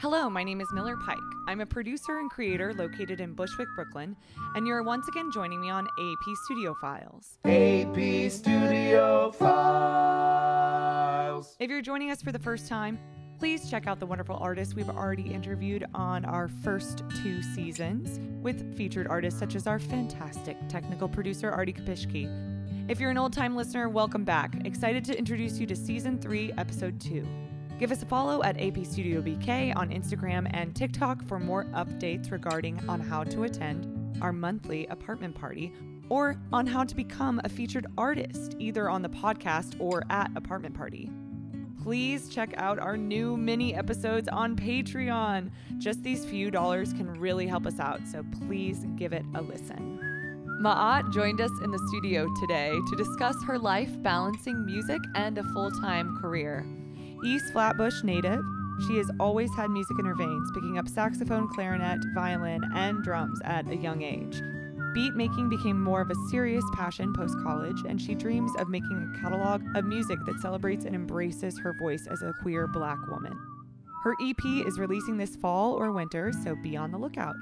Hello, my name is Miller Pike. I'm a producer and creator located in Bushwick, Brooklyn, and you're once again joining me on AP Studio Files. AP Studio Files. If you're joining us for the first time, please check out the wonderful artists we've already interviewed on our first two seasons with featured artists such as our fantastic technical producer, Artie Kapishki. If you're an old time listener, welcome back. Excited to introduce you to season three, episode two. Give us a follow at AP Studio BK on Instagram and TikTok for more updates regarding on how to attend our monthly apartment party or on how to become a featured artist either on the podcast or at apartment party. Please check out our new mini episodes on Patreon. Just these few dollars can really help us out, so please give it a listen. Ma'at joined us in the studio today to discuss her life balancing music and a full time career. East Flatbush native, she has always had music in her veins, picking up saxophone, clarinet, violin, and drums at a young age. Beat making became more of a serious passion post college, and she dreams of making a catalog of music that celebrates and embraces her voice as a queer black woman. Her EP is releasing this fall or winter, so be on the lookout.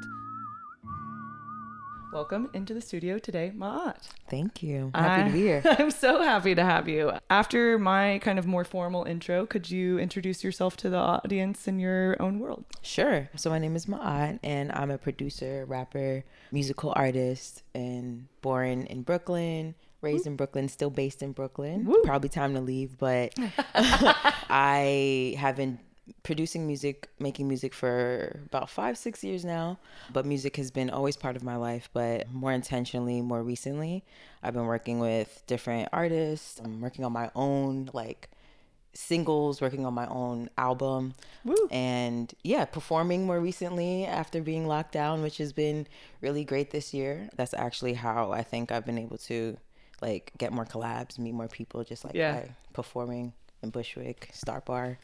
Welcome into the studio today, Ma'at. Thank you. Happy to be here. I'm so happy to have you. After my kind of more formal intro, could you introduce yourself to the audience in your own world? Sure. So my name is Ma'at, and I'm a producer, rapper, musical artist, and born in Brooklyn. Raised in Brooklyn, still based in Brooklyn. Woo. Probably time to leave, but I have been producing music, making music for about five, six years now. But music has been always part of my life, but more intentionally, more recently. I've been working with different artists. I'm working on my own, like, singles, working on my own album. Woo. And yeah, performing more recently after being locked down, which has been really great this year. That's actually how I think I've been able to like get more collabs, meet more people just like Yeah. by performing in Bushwick, Starr Bar.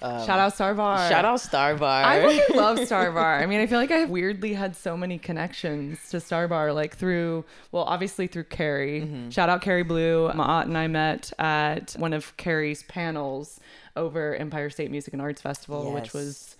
Um, Shout out Starr Bar. Shout out Starr Bar. I fucking love Starr Bar. I mean, I feel like I have weirdly had so many connections to Starr Bar, like through, well, obviously through Carrie. Mm-hmm. Shout out Carrie Blue. Ma'at and I met at one of Carrie's panels over Empire State Music and Arts Festival, which was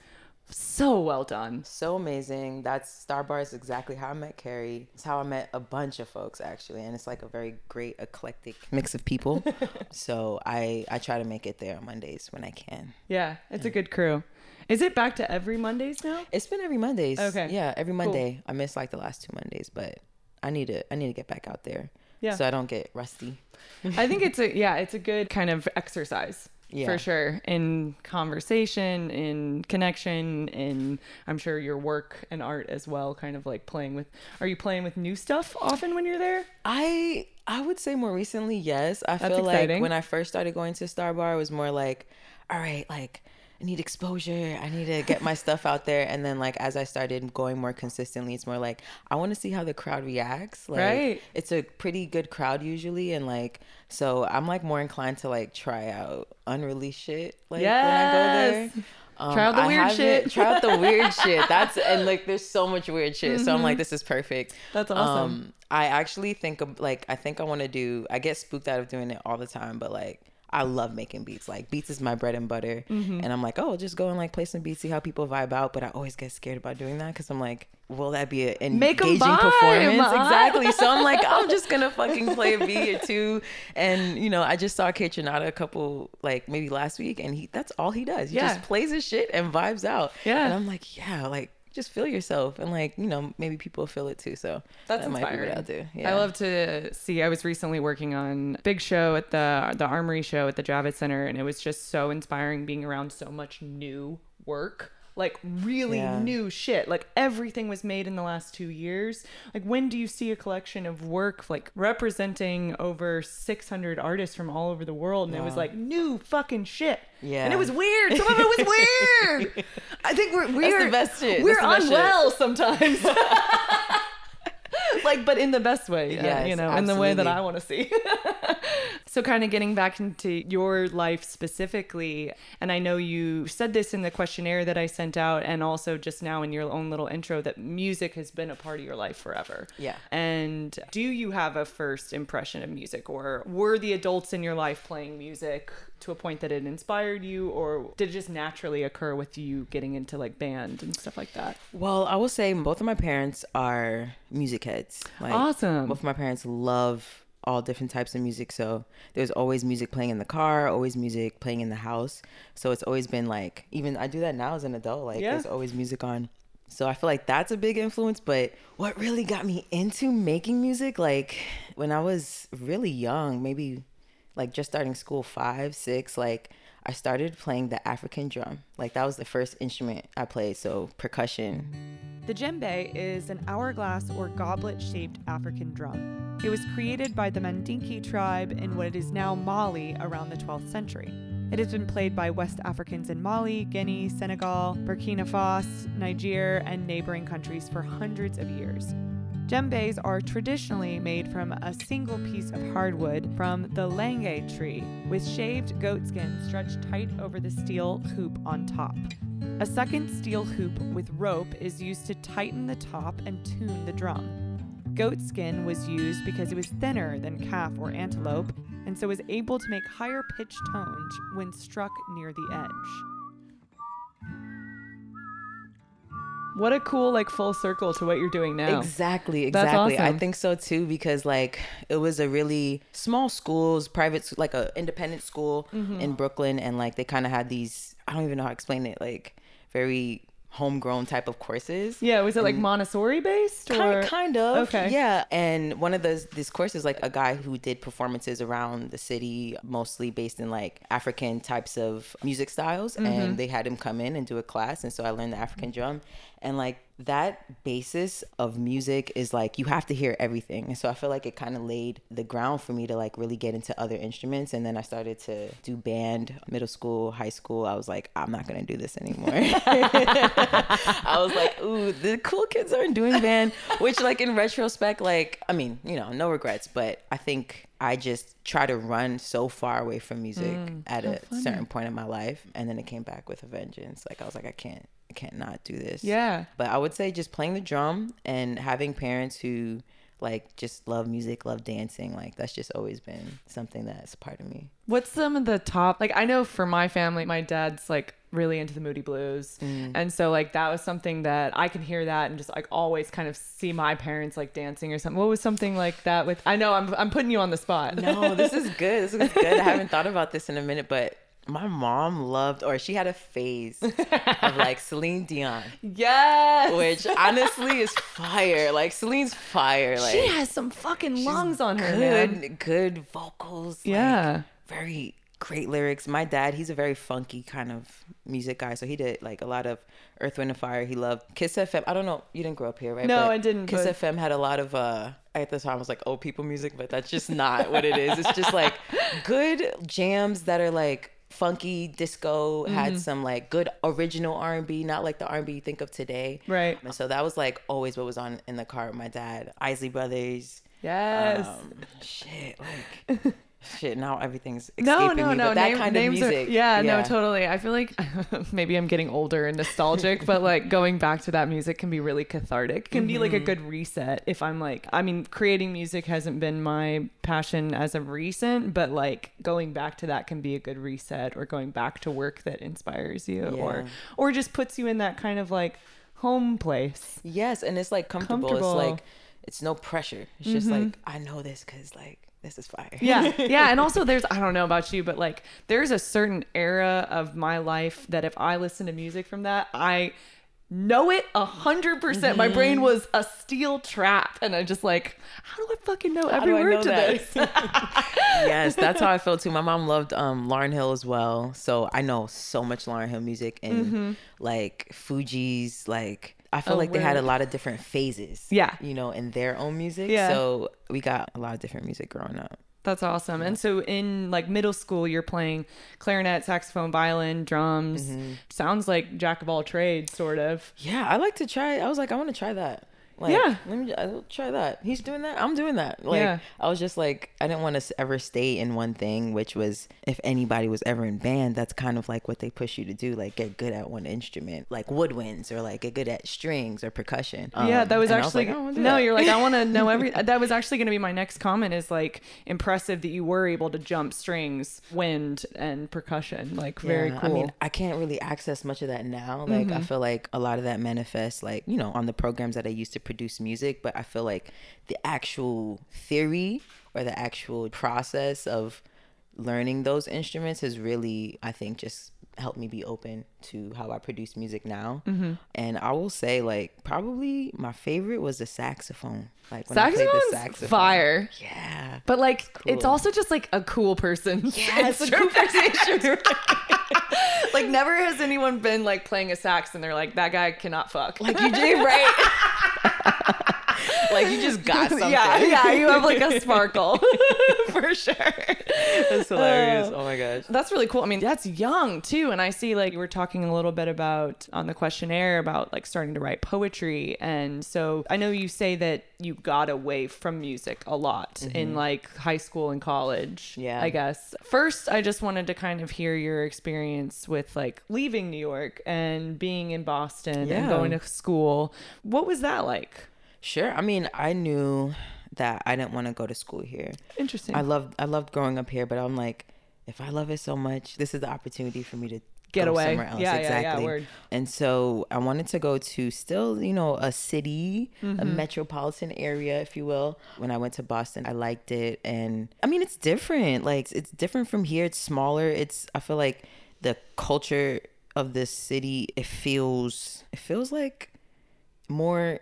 so well done. so amazing. That's Starr Bar is exactly how I met Carrie. It's how I met a bunch of folks actually, and it's like a very great eclectic mix of people. so I I try to make it there on Mondays when I can. Yeah, it's a good crew. Is it back to every Mondays now? It's been every Mondays. Okay. Yeah, every Monday. I missed like the last two Mondays, but I need to I need to get back out there. Yeah. So I don't get rusty. I think it's a yeah, it's a good kind of exercise. Yeah. For sure. In conversation, in connection, in I'm sure your work and art as well, kind of like playing with are you playing with new stuff often when you're there? I I would say more recently, yes. I That's feel exciting. like when I first started going to Starr Bar, it was more like, all right, like I need exposure. I need to get my stuff out there. And then like as I started going more consistently, it's more like I want to see how the crowd reacts. Like Right. it's a pretty good crowd usually and like so I'm like more inclined to like try out unreleased shit like when I go there. Yes. Try out the I weird shit. Try out the weird shit. That's and like there's so much weird shit. So I'm like, this is perfect. Mm-hmm. That's awesome. Um, I actually think of like I think I want to do. I get spooked out of doing it all the time, but like I love making beats. Like beats is my bread and butter, Mm-hmm. and I'm like, oh, just go and like play some beats, see how people vibe out. But I always get scared about doing that because I'm like, will that be an Make engaging performance? Exactly. So I'm like, I'm just gonna fucking play a beat or two, and you know, I just saw Kaytranada a couple like maybe last week, and he that's all he does. He Yeah. just plays his shit and vibes out. Yeah. and I'm like, yeah, like. Just feel yourself, and like you know, maybe people feel it too. So That's that might be what I'll do. I love to see. I was recently working on a big show at the the Armory show at the Javits Center, and it was just so inspiring being around so much new work, like really Yeah. new shit. Like everything was made in the last two years. Like when do you see a collection of work like representing over six hundred artists from all over the world, and it was like new fucking shit. Yeah. and it was weird. Some of it was weird. I think we're we're the best shit. We're That's the best shit. unwell sometimes. like but in the best way yeah Yes, you know in the way that i want to see So, kind of getting back into your life specifically, and I know you said this in the questionnaire that I sent out, and also just now in your own little intro that music has been a part of your life forever. Yeah. And do you have a first impression of music, or were the adults in your life playing music to a point that it inspired you, or did it just naturally occur with you getting into like band and stuff like that? Well, I will say both of my parents are music heads. Like, Awesome. Both of my parents love all different types of music. So there's always music playing in the car, always music playing in the house. So it's always been like, even I do that now as an adult. Like Yeah. there's always music on. So I feel like that's a big influence. But what really got me into making music, like when I was really young, maybe like just starting school, five, six, like I started playing the African drum. Like that was the first instrument I played. So percussion. The djembe is an hourglass or goblet shaped African drum. It was created by the Mandinka tribe in what is now Mali around the 12th century. It has been played by West Africans in Mali, Guinea, Senegal, Burkina Faso, Niger, and neighboring countries for hundreds of years. Djembes are traditionally made from a single piece of hardwood from the lange tree, with shaved goatskin stretched tight over the steel hoop on top. A second steel hoop with rope is used to tighten the top and tune the drum. Goat skin was used because it was thinner than calf or antelope and so was able to make higher pitched tones when struck near the edge. What a cool like full circle to what you're doing now. Exactly, exactly. I think so too because like it was a really small schools, private like a independent school Mm-hmm. in Brooklyn and like they kind of had these I don't even know how to explain it, like very homegrown type of courses. Yeah, was it like Montessori based or Kind, kind of. Okay. Yeah. And one of those these courses, like a guy who did performances around the city, mostly based in like African types of music styles. Mm-hmm. And they had him come in and do a class. And so I learned the African drum. And like that basis of music is like you have to hear everything. And so I feel like it kind of laid the ground for me to like really get into other instruments. And then I started to do band middle school, high school. I was like, I'm not gonna do this anymore. I was like, ooh, the cool kids aren't doing band, which like in retrospect, like, I mean, you know, no regrets, but I think I just try to run so far away from music Mm, at a certain point in my life. And then it came back with a vengeance. Like I was like, I can't, I can't not do this. Yeah. But I would say just playing the drum and having parents who like just love music, love dancing, like that's just always been something that's part of me. What's some of the top like I know for my family, my dad's like really into the Moody Blues. Mm. And so like that was something that I can hear that and just like always kind of see my parents like dancing or something. What was something like that with I know I'm I'm putting you on the spot. No, this is good. This is good. I haven't thought about this in a minute, but my mom loved, or she had a phase of like Celine Dion, yes. which honestly is fire. Like Celine's fire. Like she has some fucking lungs on her. good, man. good vocals. like, Yeah. very great lyrics. My dad, he's a very funky kind of music guy, so he did like a lot of Earth, Wind, and Fire. He loved Kiss FM. I don't know, you didn't grow up here, right? No, But I didn't, Kiss but- FM had a lot of uh at the time it was like old people music, but that's just not what it is. It's just like good jams that are like funky disco Mm-hmm. had some like good original r&b not like the r&b you think of today Right. and so that was like always what was on in the car with my dad isley brothers Yes. um, shit, like shit. Now everything's escaping no, no, me, no. that name- kind of names are- music. yeah, no, totally. I feel like maybe I'm getting older and nostalgic, but like going back to that music can be really cathartic. It can be Mm-hmm. like a good reset if I'm like, I mean, creating music hasn't been my passion as of recent, but like going back to that can be a good reset or going back to work that inspires you or Yeah. or just puts you in that kind of like home place. Yes, and it's like comfortable. Comfortable. Mm-hmm. It's like it's no pressure. It's just like I know this because like this is fire. Yeah, yeah, and also there's I don't know about you, but like there's a certain era of my life that if I listen to music from that, I know it a hundred percent. My Mm-hmm. brain was a steel trap, and I'm just like, how do I fucking know every word know to that? this? yes, that's how I feel too. My mom loved um Lauryn Hill as well, so I know so much Lauryn Hill music and like Fugees. Like I feel. Oh, like they had a lot of different phases. Yeah. you know, in their own music. Yeah. so we got a lot of different music growing up. That's awesome. And so in like middle school, you're playing clarinet, saxophone, violin, drums. Mm-hmm. Sounds like jack of all trades, sort of. Yeah, I like to try. I was like, I want to try that. Like, Yeah. let me I'll try that. He's doing that. I'm doing that. Like, Yeah. I was just like, I didn't want to ever stay in one thing, which was if anybody was ever in band, that's kind of like what they push you to do, like get good at one instrument, like woodwinds, or like get good at strings or percussion. yeah, Um, that was and I actually like, I wanna do no. that. You're like I want to know every. That was actually going to be my next comment. Is like impressive that you were able to jump strings, wind, and percussion. Like very Yeah, cool. Mm-hmm. I mean, I can't really access much of that now. Like, I feel like a lot of that manifests, like, you know, on the programs that I used to produce music. But I feel like the actual theory or the actual process of learning those instruments has really, I think, just helped me be open to how I produce music now. Mm-hmm. And I will say, like, probably my favorite was the saxophone. Like, when I played the saxophone. fire. Yeah. But like, it's Cool. also just like a cool person. Yeah, it's a cool like, never has anyone been like playing a sax and they're like, that guy cannot fuck. Like, you did, right? like, you just got something. yeah, yeah, you have like a sparkle for sure. That's hilarious. Uh, oh my gosh. That's really cool. I mean, that's young too. And I see like you were talking a little bit about on the questionnaire about like starting to write poetry. And so I know you say that you got away from music a lot in mm-hmm. like high school and college. Yeah. I guess. First, I just wanted to kind of hear your experience with like leaving New York and being in Boston and going to school. What was that like? Sure. I mean, I knew that I didn't want to go to school here. Interesting. I loved I loved growing up here, but I'm like, if I love it so much, this is the opportunity for me to Get away. somewhere else. Yeah, yeah, yeah, exactly. word. And so I wanted to go to still, you know, a city, a Mm-hmm. metropolitan area, if you will. When I went to Boston, I liked it, and I mean, it's different. Like it's different from here. It's smaller. It's I feel like the culture of this city. It feels it feels like more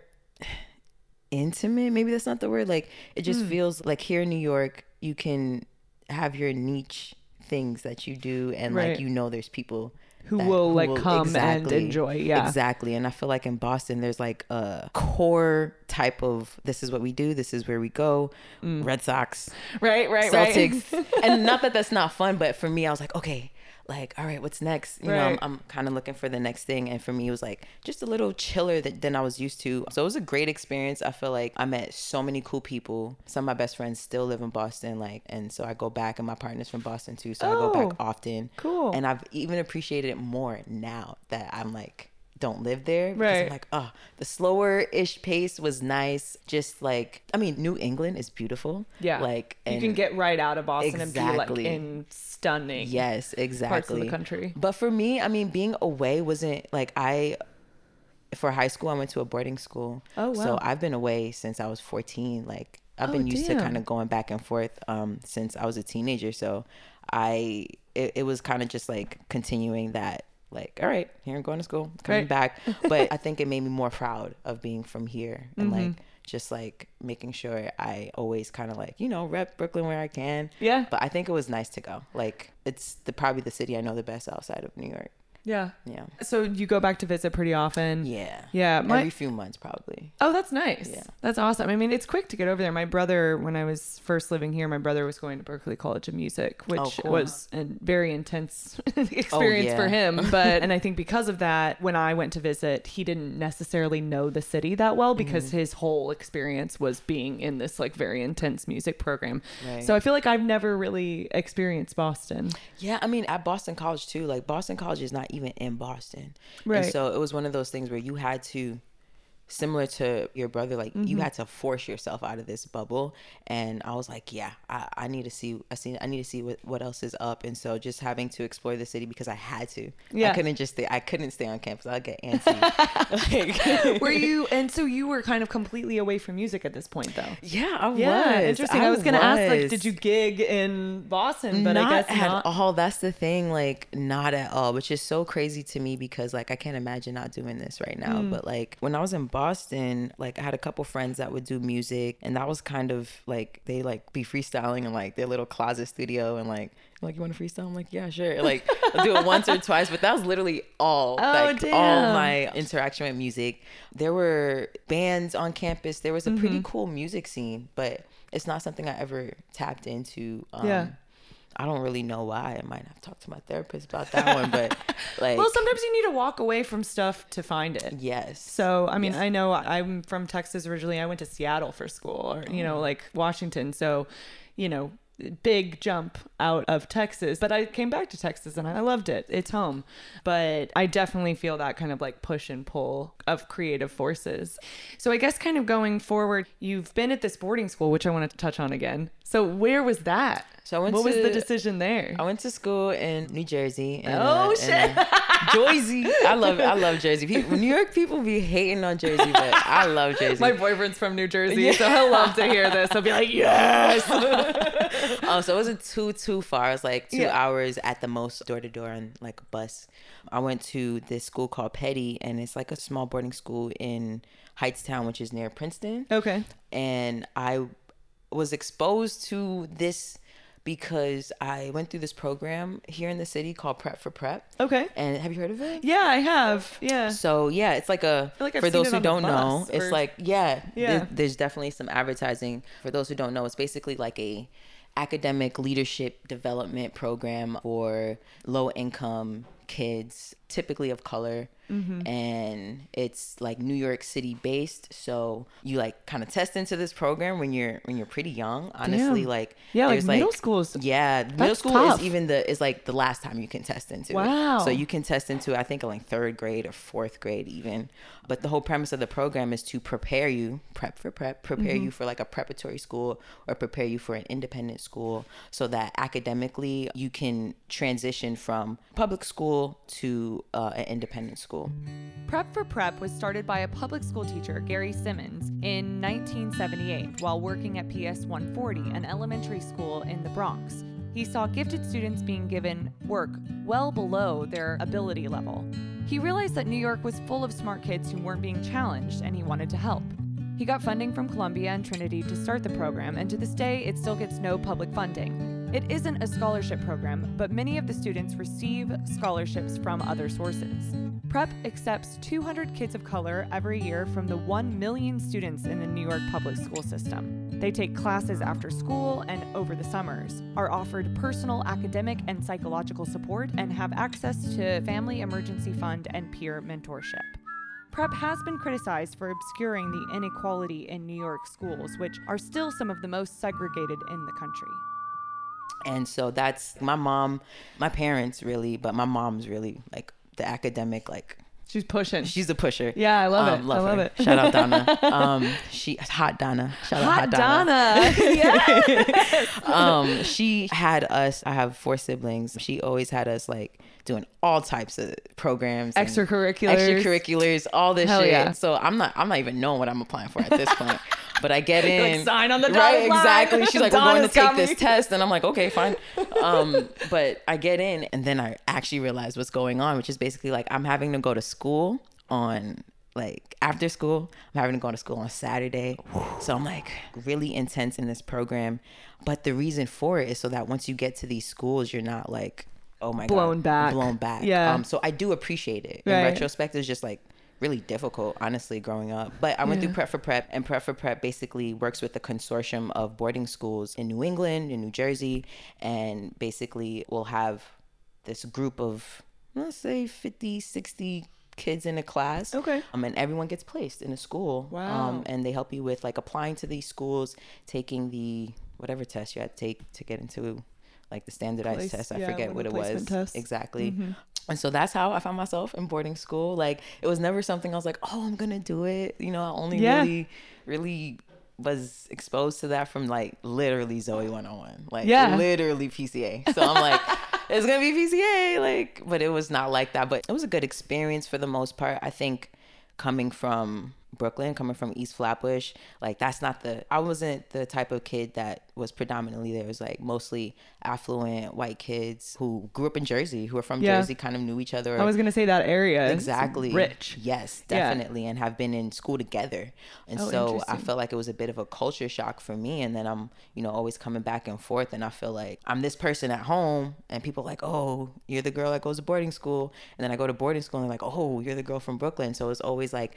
intimate maybe that's not the word like it just Hmm. feels like here in new york you can have your niche things that you do and Right. like you know there's people Who that- will, like, come and enjoy, yeah. exactly and i feel like in boston there's like a core type of this is what we do this is where we go Mm. red sox right, right, celtics right. and not that that's not fun but for me i was like okay like all right what's next? You know i'm, I'm kind of looking for the next thing and for me it was like just a little chiller that, than i was used to. So it was a great experience. I feel like i met so many cool people. Some of my best friends still live in boston like and so i go back and my partner's from boston too so i go Oh, back often. cool. and i've even appreciated it more now that i'm like don't live there because Right. I'm like oh the slower ish pace was nice just like i mean new england is beautiful Yeah. like you can get right out of Boston and be like in stunning. Yes, exactly. parts of the country. But for me, I mean, being away wasn't like I. For high school, I went to a boarding school. Oh, wow. So I've been away since I was fourteen. Like I've Oh, been used damn. to kind of going back and forth um, since I was a teenager. So I it, it was kind of just like continuing that. Like, all right, here I'm going to school, coming Right. back. But I think it made me more proud of being from here and Mm-hmm. like just like making sure I always kind of like you know rep Brooklyn where I can. Yeah. But I think it was nice to go. Like it's the probably the city I know the best outside of New York. Yeah. Yeah. So you go back to visit pretty often. Yeah. Yeah, my- Every few months probably. Oh, that's nice. Yeah. That's awesome. I mean, it's quick to get over there. My brother, when I was first living here, my brother was going to Berklee College of Music, which Oh, cool. was a very intense experience for yeah. him. But, and I think because of that, when I went to visit, he didn't necessarily know the city that well because Mm-hmm. his whole experience was being in this like very intense music program. Right. So I feel like I've never really experienced Boston. Yeah, I mean at Boston College too. Like Boston College is not even in Boston. Right. And so it was one of those things where you had to similar to your brother like Mm-hmm. you had to force yourself out of this bubble and i was like yeah i, I need to see i see i need to see what, what else is up and so just having to explore the city because i had to Yeah. i couldn't just stay i couldn't stay on campus i'll get antsy like, Were you, and so you were kind of completely away from music at this point though? yeah i Yeah, was interesting. I, was gonna ask, like, did you gig in Boston? But not I guess at not. all. That's the thing, like not at all, which is so crazy to me because like I can't imagine not doing this right now. Mm. But like when I was in Boston, like I had a couple friends that would do music, and that was kind of like they like be freestyling in like their little closet studio, and like like you want to freestyle? I'm like yeah, sure. Like I'll do it once or twice, but that was literally all Oh, like damn. all my interaction with music. There were bands on campus. There was a Mm-hmm. pretty cool music scene, but it's not something I ever tapped into. Um, Yeah. I don't really know why. I might have talked to my therapist about that one, but like, Well, sometimes you need to walk away from stuff to find it. yes. So, I mean, Yes. I know I'm from Texas originally. I went to Seattle for school or, you Oh. know, like Washington. So, you know, big jump out of Texas. But I came back to Texas and I loved it. It's home. But I definitely feel that kind of like push and pull of creative forces. So, I guess kind of going forward, you've been at this boarding school, which I wanted to touch on again. So, where was that? So I went what was the decision there? I went to school in New Jersey. And, Oh, uh, shit. and, uh, Jersey. I love I love Jersey. People, New York people be hating on Jersey, but I love Jersey. My boyfriend's from New Jersey, so he'll love to hear this. He'll be like, yes. um, so it wasn't too too far. It was like two Yeah. hours at the most, door to door on like a bus. I went to this school called Peddie, and it's like a small boarding school in Hightstown, which is near Princeton. okay. And I was exposed to this because I went through this program here in the city called Prep for Prep. Okay. And have you heard of it? Yeah, I have. Yeah. So yeah, it's like a like for those who don't know, bus it's like yeah, Yeah. there- there's definitely some advertising. For those who don't know, it's basically like a academic leadership development program for low income kids, typically of color. Mm-hmm. And it's like New York City based, so you like kind of test into this program when you're when you're pretty young. Honestly, Damn. like Yeah, like middle school is- yeah, middle school tough. is even the is like the last time you can test into. it. Wow. So you can test into I think like third grade or fourth grade even. But the whole premise of the program is to prepare you, prep for prep, prepare Mm-hmm. you for like a preparatory school or prepare you for an independent school so that academically you can transition from public school to uh, an independent school. Prep for Prep was started by a public school teacher, Gary Simons, in 1978 while working at PS 140, an elementary school in the Bronx. He saw gifted students being given work well below their ability level. He realized that New York was full of smart kids who weren't being challenged and he wanted to help. He got funding from Columbia and Trinity to start the program, and to this day, it still gets no public funding. It isn't a scholarship program, but many of the students receive scholarships from other sources. Prep accepts 200 kids of color every year from the 1 million students in the New York public school system. They take classes after school and over the summers, are offered personal academic and psychological support, and have access to Family Emergency Fund and peer mentorship. Prep has been criticized for obscuring the inequality in New York schools, which are still some of the most segregated in the country. And so that's my mom, my parents really, but my mom's really like the academic like She's pushing. She's a pusher. Yeah, I love Um, it. I love her. it. Shout out Donna. Um, she hot Donna. Shout out Hot Donna. yeah. um, she had us. I have four siblings. She always had us like doing all types of programs, Extracurriculars. extracurriculars, all this Hell shit. yeah. So I'm not. I'm not even knowing what I'm applying for at this point. But I get You're like, in. "Sign on the right. dotted line." Exactly. She's like, we're going to Donna's take this test, and I'm like, okay, fine. Um, but I get in, and then I actually realize what's going on, which is basically like I'm having to go to school on like after school. I'm having to go to school on Saturday. So I'm like really intense in this program. But the reason for it is so that once you get to these schools, you're not like, oh my Blown god, back. blown back. Yeah. Um, so I do appreciate it. In Right. retrospect, it's just like really difficult, honestly, growing up. But I went Yeah. through Prep for Prep, and Prep for Prep basically works with a consortium of boarding schools in New England, in New Jersey, and basically will have this group of, let's say, 50, 60 kids in a class. Okay. Um, and everyone gets placed in a school. Wow. Um, and they help you with like applying to these schools, taking the whatever test you had to take to get into like the standardized Place- test. I yeah, forget what it was. tests. Exactly. Mm-hmm. And so that's how I found myself in boarding school. Like it was never something I was like, oh, I'm gonna do it. You know, I only Yeah. really, really was exposed to that from like literally Zoey 101. Like Yeah. literally PCA. So I'm like, it's gonna be PCA. Like, but it was not like that. But it was a good experience for the most part. I think coming from Brooklyn, coming from East Flatbush, like that's not the I wasn't the type of kid that was predominantly there. It was like mostly affluent white kids who grew up in Jersey, who are from Yeah. Jersey, kind of knew each other. I was gonna say that area. exactly rich. Yes, Yeah. definitely, and have been in school together. And Oh, so I felt like it was a bit of a culture shock for me. And then I'm, you know, always coming back and forth. And I feel like I'm this person at home, and people are like, oh, you're the girl that goes to boarding school. And then I go to boarding school, and they're like, oh, you're the girl from Brooklyn. So it's always like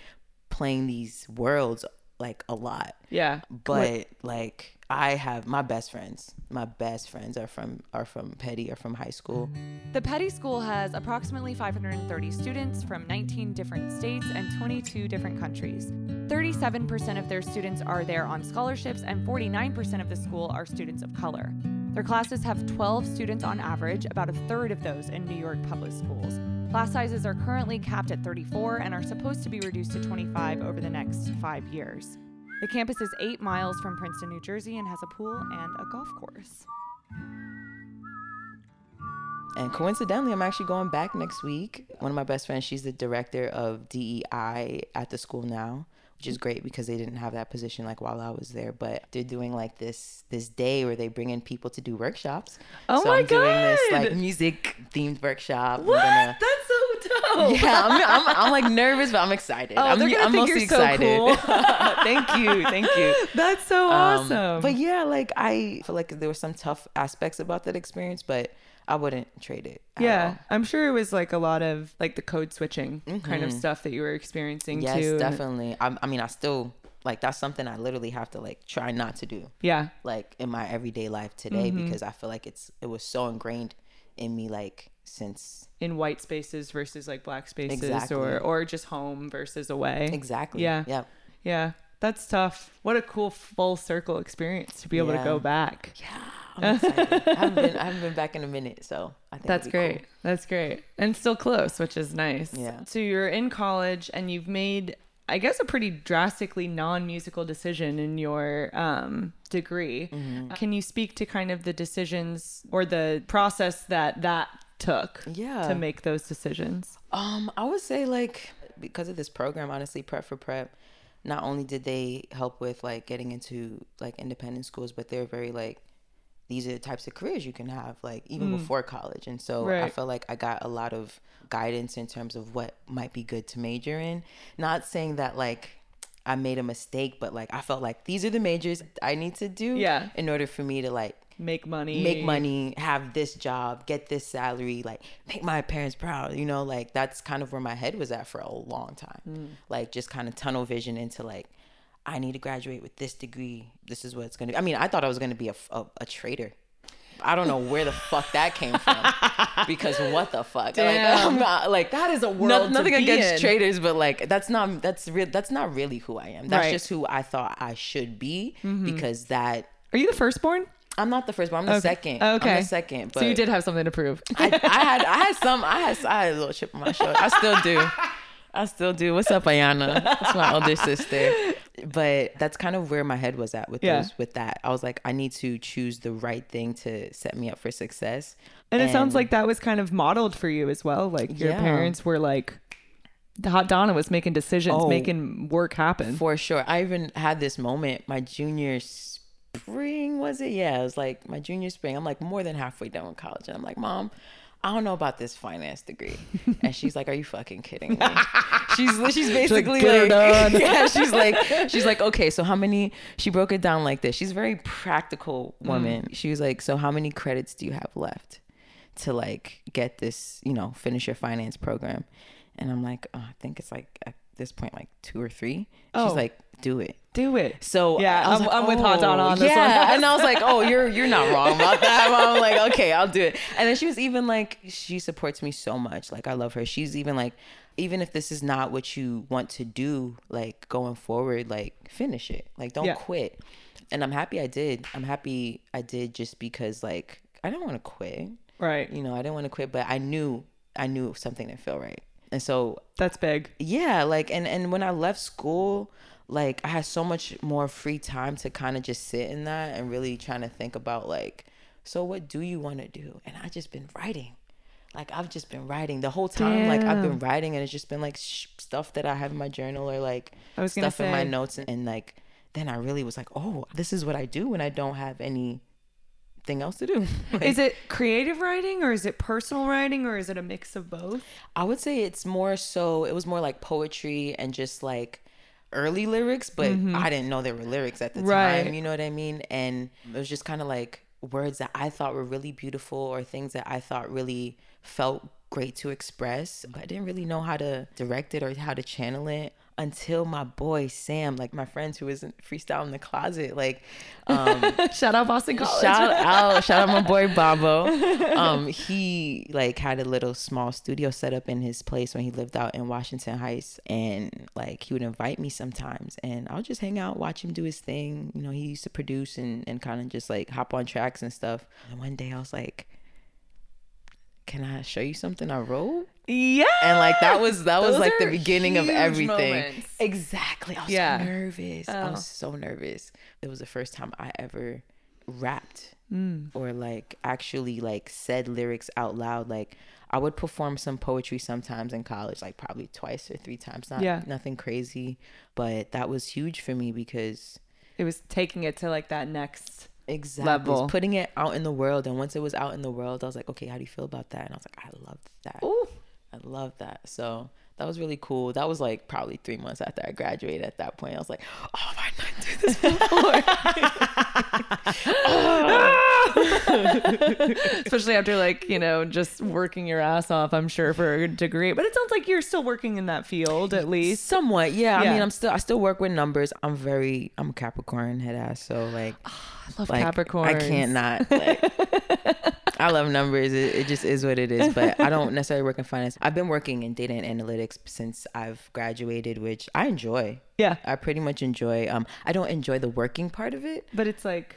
playing these worlds like a lot. Yeah. But like I have my best friends. My best friends are from are from Peddie or from high school. The Peddie School has approximately 530 students from 19 different states and 22 different countries. 37% of their students are there on scholarships, and 49% of the school are students of color. Their classes have 12 students on average, about a third of those in New York public schools. Class sizes are currently capped at 34 and are supposed to be reduced to 25 over the next five years. The campus is eight miles from Princeton, New Jersey, and has a pool and a golf course. And coincidentally, I'm actually going back next week. One of my best friends, she's the director of DEI at the school now, which is great because they didn't have that position like while I was there. But they're doing like this this day where they bring in people to do workshops. Oh so my I'm doing this like music themed workshop. What? gonna- Yeah, I'm, I'm, I'm like nervous, but I'm excited. Oh, I'm, they're gonna I'm think mostly you're so excited. cool. thank you, thank you. That's so Um, awesome. But yeah, like I feel like there were some tough aspects about that experience, but I wouldn't trade it. yeah. I'm sure it was like a lot of like the code switching kind of stuff that you were experiencing Yes, too. definitely. I, I mean, I still like that's something I literally have to like try not to do, Yeah. like in my everyday life today, because I feel like it's it was so ingrained in me, like since In white spaces versus like black spaces Exactly. or or just home versus away. exactly. Yeah. Yep. Yeah. That's tough. What a cool full circle experience to be able to go back. I'm excited. I haven't been I haven't been back in a minute, so I think That's great. That's great. And still close, which is nice. Yeah. So you're in college and you've made I guess a pretty drastically non-musical decision in your um, degree. Mm-hmm. Can you speak to kind of the decisions or the process that that took Yeah. to make those decisions? Um, I would say like because of this program, honestly, Prep for Prep, not only did they help with like getting into like independent schools, but they're very like these are the types of careers you can have like even before college. And so I felt like I got a lot of guidance in terms of what might be good to major in. Not saying that like I made a mistake, but like I felt like these are the majors I need to do Yeah. in order for me to like Make money. make money, have this job, get this salary, like make my parents proud. You know, like that's kind of where my head was at for a long time. Mm. Like just kind of tunnel vision into like, I need to graduate with this degree. This is what it's gonna. be. I mean, I thought I was gonna be a, a, a trader. I don't know where the fuck that came from. because what the fuck? Like, Damn. I'm not like That is a world no- to nothing against in. traders, but like that's not that's real. That's not really who I am. That's Right. just who I thought I should be mm-hmm. because that Are you the firstborn? I'm not the first, but I'm the second. Okay. I'm the second. But so you did have something to prove. I, I had I had some I had I had a little chip on my shoulder. I still do. I still do. What's up, Ayana? That's my older sister. But that's kind of where my head was at with Yeah. those with that. I was like, I need to choose the right thing to set me up for success. And it sounds like that was kind of modeled for you as well. Like your Yeah. parents were like, Hot Donna was making decisions, Oh. making work happen. For sure. I even had this moment my junior spring, was it? Yeah, it was like my junior spring. I'm like more than halfway done with college. And I'm like, Mom, I don't know about this finance degree. And she's like, Are you fucking kidding me? She's she's basically "Get her like, done." Yeah, she's like she's like, Okay, so how many she broke it down like this. She's a very practical mm. woman. She was like, So how many credits do you have left to like get this, you know, finish your finance program? And I'm like, oh, I think it's like at this point like two or three. She's Oh. like, do it. Do it. So Yeah, I was I'm- like, I'm with Hot "Oh, on this yeah. one. and I was like, oh, you're you're not wrong about that. I'm like, okay, I'll do it. And then she was even like, she supports me so much. Like I love her. She's even like, even if this is not what you want to do, like going forward, like finish it. Like don't Yeah. quit. And I'm happy I did. I'm happy I did just because like I didn't want to quit. Right. You know, I didn't want to quit, but I knew I knew something didn't feel right. And so That's big. yeah like and and when i left school like i had so much more free time to kind of just sit in that and really trying to think about like so what do you want to do? And i just been writing. Like i've just been writing. The whole time like i've been writing and it's just been like sh- stuff that i have in my journal or like I was gonna stuff in my notes and, and like then i really was like oh this is what i do when i don't have anything else to do Like, Is it creative writing or is it personal writing or is it a mix of both? I would say it's more so it was more like poetry and just like early lyrics, but mm-hmm. I didn't know there were lyrics at the Right. time, you know what I mean? And it was just kind of like words that I thought were really beautiful or things that I thought really felt great to express, but I didn't really know how to direct it or how to channel it until my boy Sam, like my friends who was in freestyle in the closet, like um Shout out Boston College. shout out shout out my boy Babo. Um he like had a little small studio set up in his place when he lived out in Washington Heights and like he would invite me sometimes and I'll just hang out, watch him do his thing. You know, he used to produce and, and kind of just like hop on tracks and stuff. And one day I was like, Can I show you something I wrote? yeah. and like that was that was like the beginning of everything moments. exactly i was Yeah. so nervous i Oh. was so nervous it was the first time i ever rapped Mm. or like actually like said lyrics out loud like i would perform some poetry sometimes in college like probably twice or three times not Yeah. nothing crazy but that was huge for me because It was taking it to like that next. Exactly Level. putting it out in the world and once it was out in the world i was like okay how do you feel about that and i was like i love that Ooh. I love that. So that was really cool. That was like probably three months after I graduated. At that point, I was like, "Oh, I not do this before?" Especially after like, you know, just working your ass off, I'm sure, for a degree. But it sounds like you're still working in that field at least. Somewhat, yeah. I mean, I'm still I still work with numbers. I'm very I'm a Capricorn head ass, so like I love like Capricorn. I can't not. Like, I love numbers. It, it just is what it is. But I don't necessarily work in finance. I've been working in data and analytics since I've graduated, which I enjoy. Yeah. I pretty much enjoy. Um, I don't enjoy the working part of it. But it's like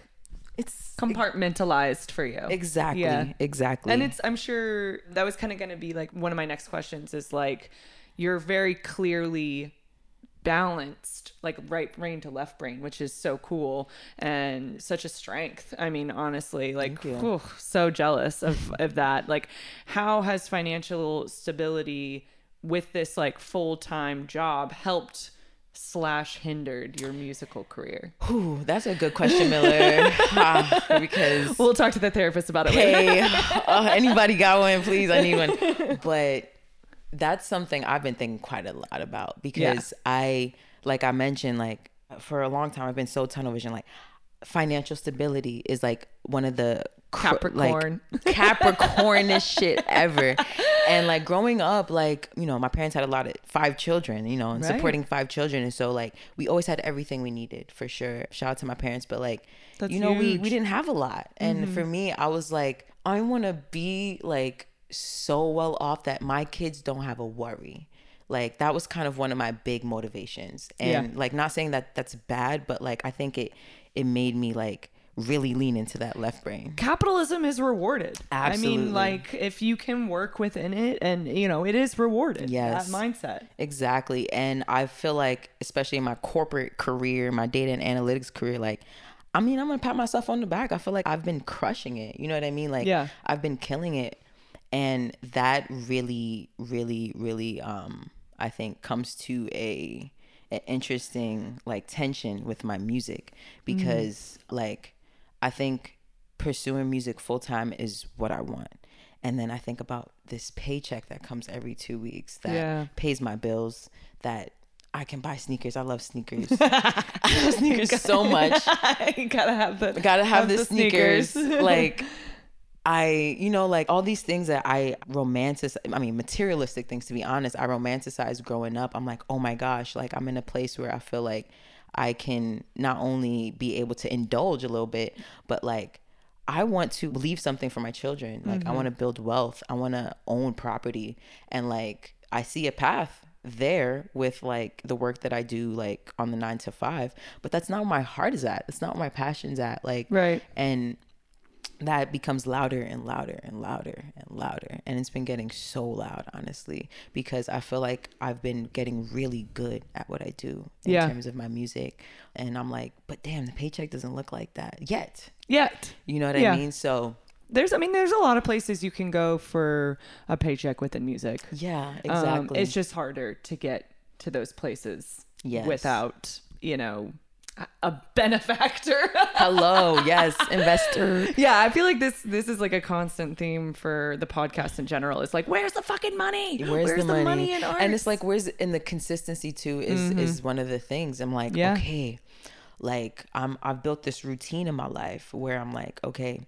It's compartmentalized for you. exactly, Yeah. exactly. And it's I'm sure that was kind of going to be like one of my next questions is like you're very clearly balanced like right brain to left brain which is so cool and such a strength i mean honestly like whew, so jealous of of that like how has financial stability with this like full-time job helped slash hindered your musical career Ooh, that's a good question, Miller. Ah, because we'll talk to the therapist about it later. hey, uh, anybody got one? Please, I need one. But that's something I've been thinking quite a lot about because I, like I mentioned, like for a long time I've been so tunnel vision. Like financial stability is like one of the cr- Capricorn. like, Capricornest shit ever. And like growing up, like you know, my parents had a lot of five children, you know, and Right. supporting five children, and so like we always had everything we needed for sure. Shout out to my parents, but like That's you know, we huge. we didn't have a lot, and mm-hmm. for me, I was like, I want to be like so well off that my kids don't have a worry. Like that was kind of one of my big motivations, and Yeah. like not saying that that's bad, but like I think it it made me like really lean into that left brain. capitalism is rewarded. I mean, like if you can work within it and you know, it is rewarded. Yes. That mindset. Exactly. And I feel like, especially in my corporate career, my data and analytics career, like, I mean, I'm to pat myself on the back. I feel like I've been crushing it. You know what I mean? Like, Yeah. I've been killing it. And that really, really, really, um, I think comes to a, an interesting like tension with my music because like I think pursuing music full time is what I want. And then I think about this paycheck that comes every two weeks that Yeah. pays my bills, that I can buy sneakers. I love sneakers. I love sneakers so much. gotta have the Gotta have, the, sneakers. like I, you know, like all these things that I romanticize, I mean, materialistic things, to be honest, I romanticized growing up. I'm like, oh my gosh, like I'm in a place where I feel like I can not only be able to indulge a little bit, but like I want to leave something for my children. Like I mm-hmm. want to build wealth. I want to own property. And like I see a path there with like the work that I do like on the 9 to 5, but that's not where my heart is at. That's not where my passion's at. Like Right. and that becomes louder and louder and louder and louder and it's been getting so loud honestly because i feel like i've been getting really good at what i do in Yeah. terms of my music and i'm like but damn the paycheck doesn't look like that yet Yet. you know what Yeah. i mean so There's I mean, there's a lot of places you can go for a paycheck within music. yeah Um, exactly it's just harder to get to those places Yes. without, you know, a- a benefactor. hello yes investor yeah, I feel like this this is like a constant theme for the podcast in general. It's like, where's the fucking money? where's, the, money, in art? and it's like where's in the consistency too is is one of the things i'm like Yeah. okay like i'm i've built this routine in my life where i'm like okay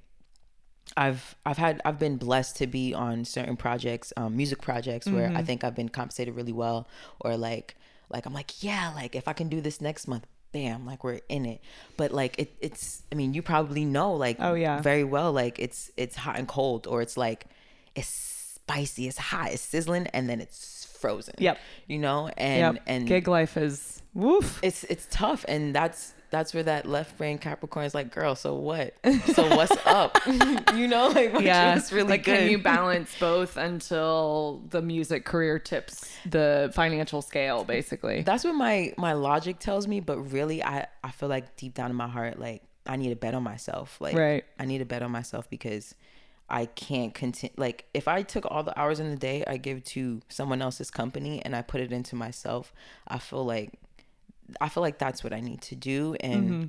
I've I've had I've been blessed to be on certain projects, um, music projects where I think I've been compensated really well, or like like I'm like, yeah, like if I can do this next month, bam, like we're in it. But like it, it's, I mean, you probably know, like, Oh, yeah. very well, like it's it's hot and cold, or it's like it's spicy, it's hot, it's sizzling, and then it's frozen. Yep. You know, and yep. and gig life is woof. it's it's tough, and that's that's where that left brain Capricorn is like, girl, so what? So what's up? you know, like what yeah, is really like good. can you balance both until the music career tips the financial scale, basically? that's what my my logic tells me but really i i feel like deep down in my heart like i need to bet on myself like Right. i need to bet on myself because i can't continue like if i took all the hours in the day i give to someone else's company and i put it into myself i feel like i feel like that's what i need to do and Mm-hmm.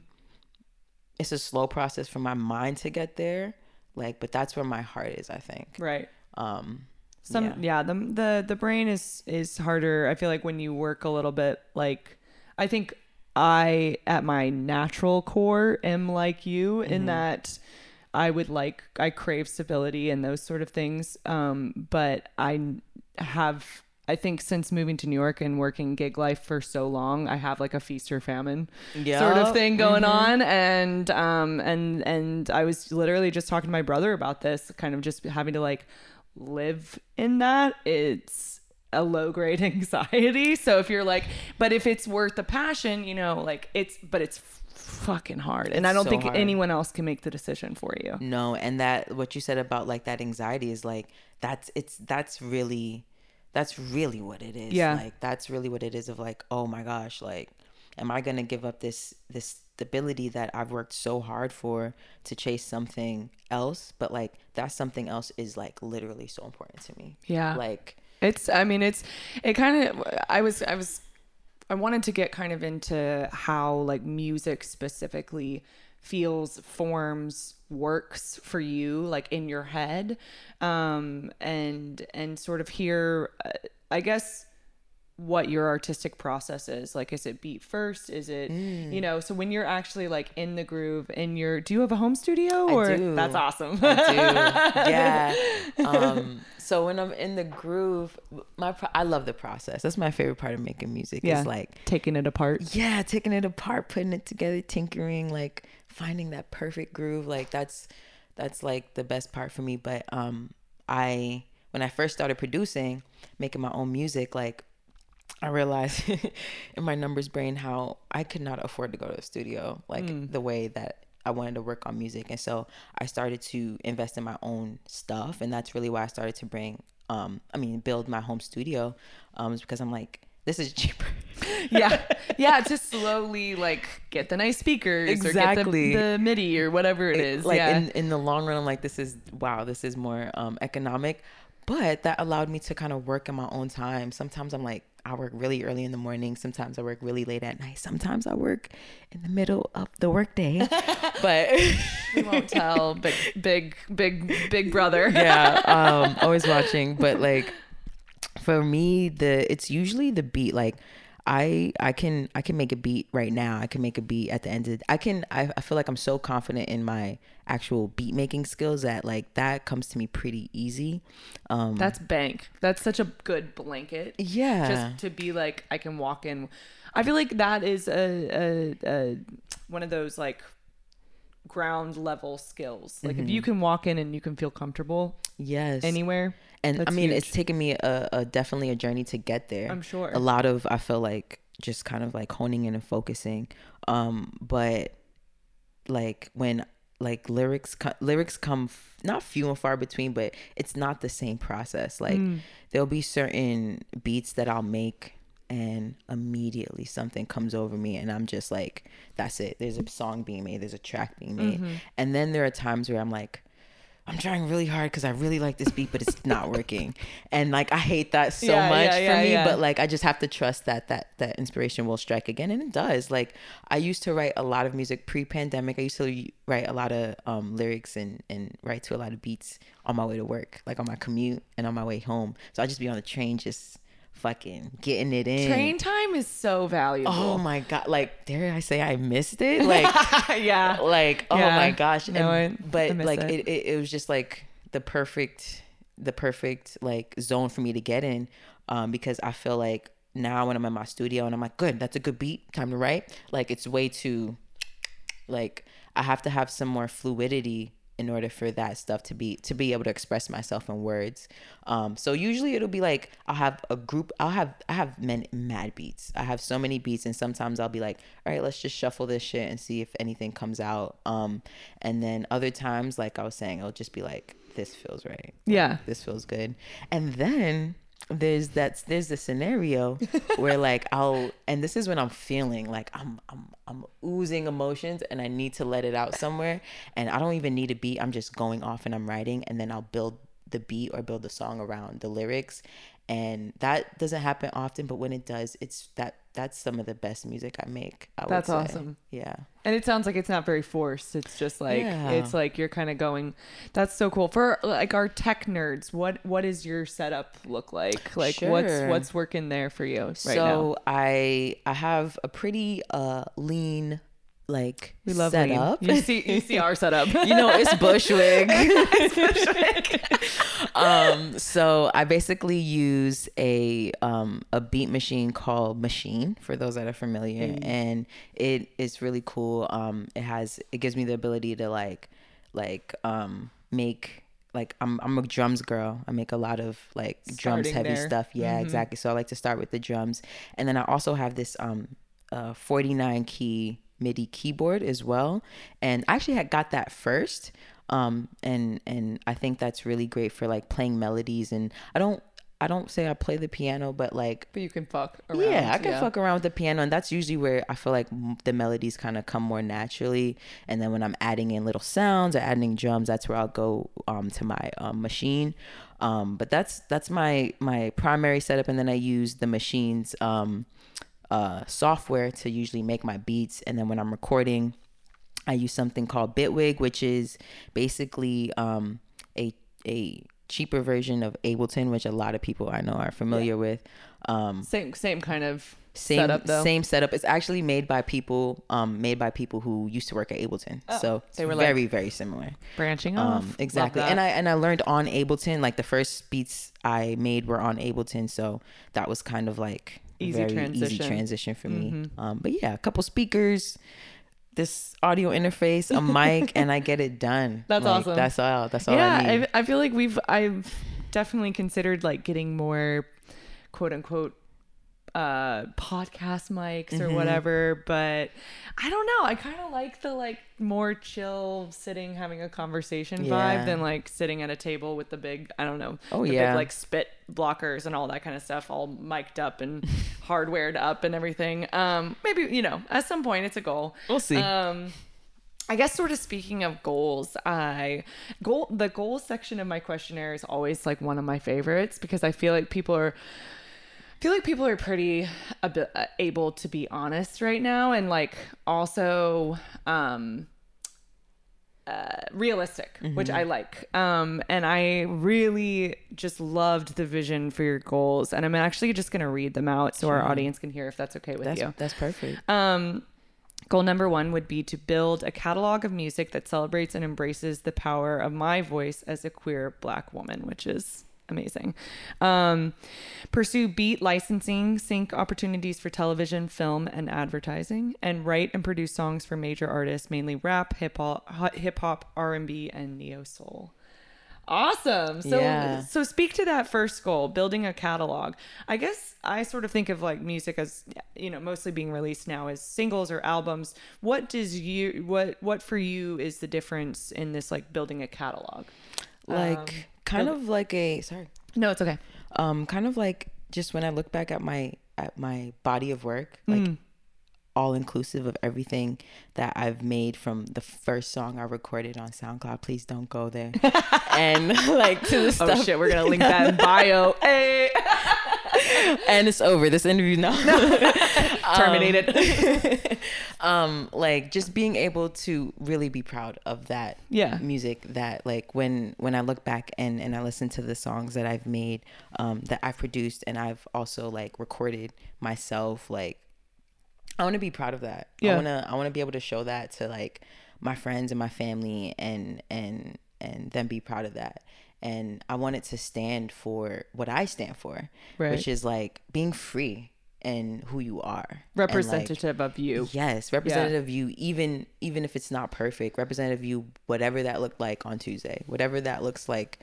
it's a slow process for my mind to get there like but that's where my heart is i think right. um Some yeah. yeah. the the the brain is is harder. I feel like when you work a little bit like I think I at my natural core am like you Mm-hmm. in that I would like I crave stability and those sort of things. Um but I have I think since moving to New York and working gig life for so long, I have like a feast or famine sort of thing going Mm-hmm. on. And um and and I was literally just talking to my brother about this, kind of just having to like live in that. It's a low grade anxiety. So if you're like, but if it's worth the passion, you know, like it's, but it's fucking hard. And I don't so think hard. anyone else can make the decision for you. No, and that what you said about like that anxiety is like that's it's that's really that's really what it is. Yeah. Like that's really what it is of like, oh my gosh, like am I gonna give up this this stability that I've worked so hard for to chase something else? But like that something else is like literally so important to me. Yeah. Like It's, I mean, it's, it kind of, I was, I was, I wanted to get kind of into how like music specifically feels, forms, works for you, like in your head. Um, and, and sort of hear, uh, I guess, what your artistic process is like is it beat first is it you know so when you're actually like in the groove in your do you have a home studio or do. that's awesome I do. Yeah. Um, so when I'm in the groove, my pro- I love the process. That's my favorite part of making music. yeah Is like taking it apart yeah, taking it apart, putting it together, tinkering, like finding that perfect groove. Like that's that's like the best part for me. But um, I when I first started producing, making my own music, like I realized in my numbers brain how I could not afford to go to the studio like the way that I wanted to work on music. And so I started to invest in my own stuff. And that's really why I started to bring, um, I mean, build my home studio. Um, is because I'm like, this is cheaper. yeah yeah to slowly like get the nice speakers Exactly. or get the, the midi or whatever it is like yeah in, in the long run, I'm like, this is wow, this is more um, economic. But that allowed me to kind of work in my own time. Sometimes I'm like, I work really early in the morning. Sometimes I work really late at night. Sometimes I work in the middle of the workday. but we won't tell big big big big brother yeah, um, always watching. But like for me, the it's usually the beat. Like I I can I can make a beat right now. I can make a beat at the end of. I can. I, I feel like I'm so confident in my actual beat making skills that like that comes to me pretty easy. Um, that's bank that's such a good blanket yeah. just to be like i can walk in i feel like that is a, a, a one of those like ground level skills like if you can walk in and you can feel comfortable yes. anywhere and I mean, huge. it's taken me a, a definitely a journey to get there. I'm sure. A lot of I feel like just kind of like honing in and focusing. Um, but like when like lyrics co- lyrics come f- not few and far between, but it's not the same process. Like Mm. there'll be certain beats that I'll make and immediately something comes over me and I'm just like that's it. There's a song being made, there's a track being made. Mm-hmm. And then there are times where I'm like I'm trying really hard because I really like this beat, but it's not working, and like I hate that so Yeah, much yeah, for yeah, me. yeah. But like I just have to trust that that that inspiration will strike again, and it does. Like I used to write a lot of music pre-pandemic. I used to write a lot of um, lyrics and and write to a lot of beats on my way to work, like on my commute and on my way home. So I just be on the train, just fucking getting it in. train time is so valuable Oh my god! Like dare I say I missed it? Like yeah like oh Yeah. my gosh No, and, I- I but miss like it. it. It, it was just like the perfect the perfect like zone for me to get in um because i feel like now when I'm in my studio and I'm like, good, that's a good beat, time to write. Like it's way too like I have to have some more fluidity in order for that stuff to be to be able to express myself in words. Um, so usually it'll be like I'll have a group. I'll have I have men mad beats. I have so many beats, and sometimes I'll be like, all right, let's just shuffle this shit and see if anything comes out. Um, and then other times, like I was saying, it'll just be like, this feels right. Yeah. This feels good. And then there's that there's the scenario where like I'll and this is when I'm feeling like I'm I'm I'm oozing emotions and I need to let it out somewhere. And I don't even need a beat. I'm just going off and I'm writing. And then I'll build the beat or build the song around the lyrics and that doesn't happen often but when it does it's that that's some of the best music I make I would That's awesome. yeah And it sounds like it's not very forced. It's just like Yeah. it's like you're kind of going. That's so cool for like our tech nerds. What what is your setup look like? Like what's what's working there for you right so now? I I have a pretty uh lean like We love lean. setup You see you see our setup. you know it's bushwick um so i basically use a um a beat machine called Maschine for those that are familiar and it is really cool um it has it gives me the ability to like like um make like I'm I'm a drums girl. I make a lot of like drums heavy there. stuff. Yeah, exactly. So I like to start with the drums. And then I also have this um uh 49 key MIDI keyboard as well. And I actually had got that first. Um and and I think that's really great for like playing melodies and I don't I don't say I play the piano, but like but you can fuck around. yeah, I can fuck around with the piano, and that's usually where I feel like the melodies kind of come more naturally. And then when I'm adding in little sounds or adding drums, that's where I'll go um, to my um, Maschine. Um, but that's that's my my primary setup, and then I use the Maschine's um, uh, software to usually make my beats. And then when I'm recording, I use something called Bitwig, which is basically um, a a cheaper version of Ableton, which a lot of people I know are familiar with. Um, Same same kind of same setup though. same setup. It's actually made by people um, made by people who used to work at Ableton. so they were were like- very very similar. branching off. Um, exactly. And. I and I learned on Ableton. Like the first beats I made were on Ableton, so that was kind of like Easy very transition. Mm-hmm. easy transition for me. Um, but yeah, a couple speakers, this audio interface, a mic, and I get it done. That's Like, awesome. That's all. That's all I need. yeah, I, I feel like we've I've definitely considered like getting more quote unquote uh podcast mics Mm-hmm. or whatever but i don't know i kind of like the like more chill sitting having a conversation Yeah. vibe than like sitting at a table with the big i don't know Oh, the yeah. big like spit blockers and all that kind of stuff all mic'd up and hardwared up and everything um maybe you know at some point it's a goal We'll see. um I guess sort of speaking of goals, I goal the goal section of my questionnaire is always like one of my favorites because I feel like people are feel like people are pretty a bit, uh, able to be honest right now and like also um uh, realistic, which I like. Um, and I really just loved the vision for your goals. And I'm actually just going to read them out so our audience can hear if that's okay with that's you. that's perfect. Um, goal number one would be to build a catalog of music that celebrates and embraces the power of my voice as a queer black woman, which is amazing. Um, pursue beat licensing, sync opportunities for television, film, and advertising, and write and produce songs for major artists, mainly rap, hip hop, hip hop, R and B, and neo soul. Awesome. So Yeah. so speak to that first goal, building a catalog. I guess I sort of think of like music as you know, mostly being released now as singles or albums. What does you what what for you is the difference in this like building a catalog? Like Um, kind of like a sorry. No, it's okay. um kind of like just when i look back at my at my body of work like Mm. all inclusive of everything that i've made from the first song i recorded on soundcloud please don't go there and like to the Oh shit, we're gonna link that in bio. Hey, and it's over this interview now terminated. um like just being able to really be proud of that Yeah. music that like when when i look back and and i listen to the songs that i've made um that i've produced and i've also like recorded myself like i want to be proud of that Yeah. i want to i want to be able to show that to like my friends and my family and and and then be proud of that and i wanted to stand for what i stand for Right. which is like being free and who you are. And, like, Representative of you. Yes, representative of you, even even if it's not perfect, representative of you, whatever that looked like on Tuesday, whatever that looks like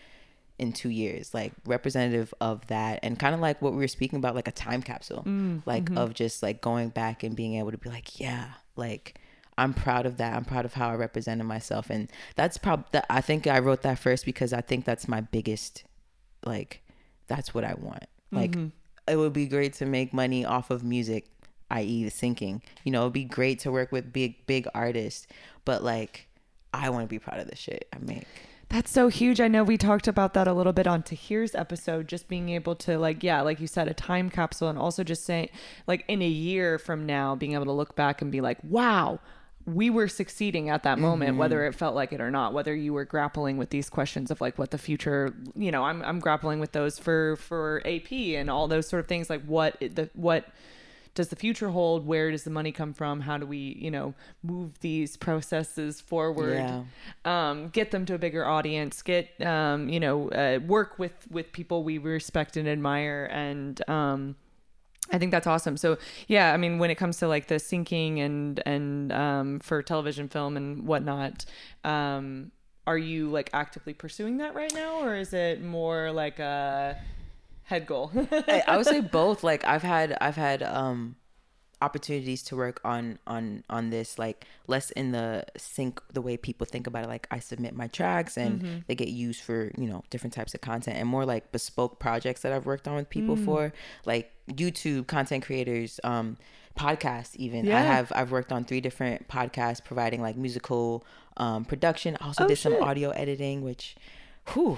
in two years, like representative of that, and kind of like what we were speaking about, like a time capsule, mm, like mm-hmm. of just like going back and being able to be like, yeah, like I'm proud of that. I'm proud of how I represented myself, and that's probably that. I think I wrote that first because I think that's my biggest, like, that's what I want. Like, mm-hmm. it would be great to make money off of music, i.e., the syncing. You know, it'd be great to work with big, big artists, but like, I want to be proud of the shit I make. That's so huge. I know we talked about that a little bit on Tahir's episode, just being able to like, yeah, like you said, a time capsule and also just saying like in a year from now, being able to look back and be like, wow, we were succeeding at that moment, whether it felt like it or not, whether you were grappling with these questions of like what the future, you know, I'm, I'm grappling with those for, for AP and all those sort of things. Like what the, what, does the future hold? Where does the money come from? How do we, you know, move these processes forward? Yeah. Um, get them to a bigger audience. Get, um, you know, uh, work with with people we respect and admire, and um, I think that's awesome. So yeah, I mean, when it comes to like the syncing and and um, for television, film, and whatnot, um, are you like actively pursuing that right now, or is it more like a head goal? I, I would say both. Like I've had I've had um opportunities to work on on on this like less in the sync the way people think about it. Like i submit my tracks and they get used for you know different types of content and more like bespoke projects that i've worked on with people for. Like youtube content creators um podcasts even. Yeah. i have i've worked on three different podcasts providing like musical um production. I also Oh, did some audio editing which whew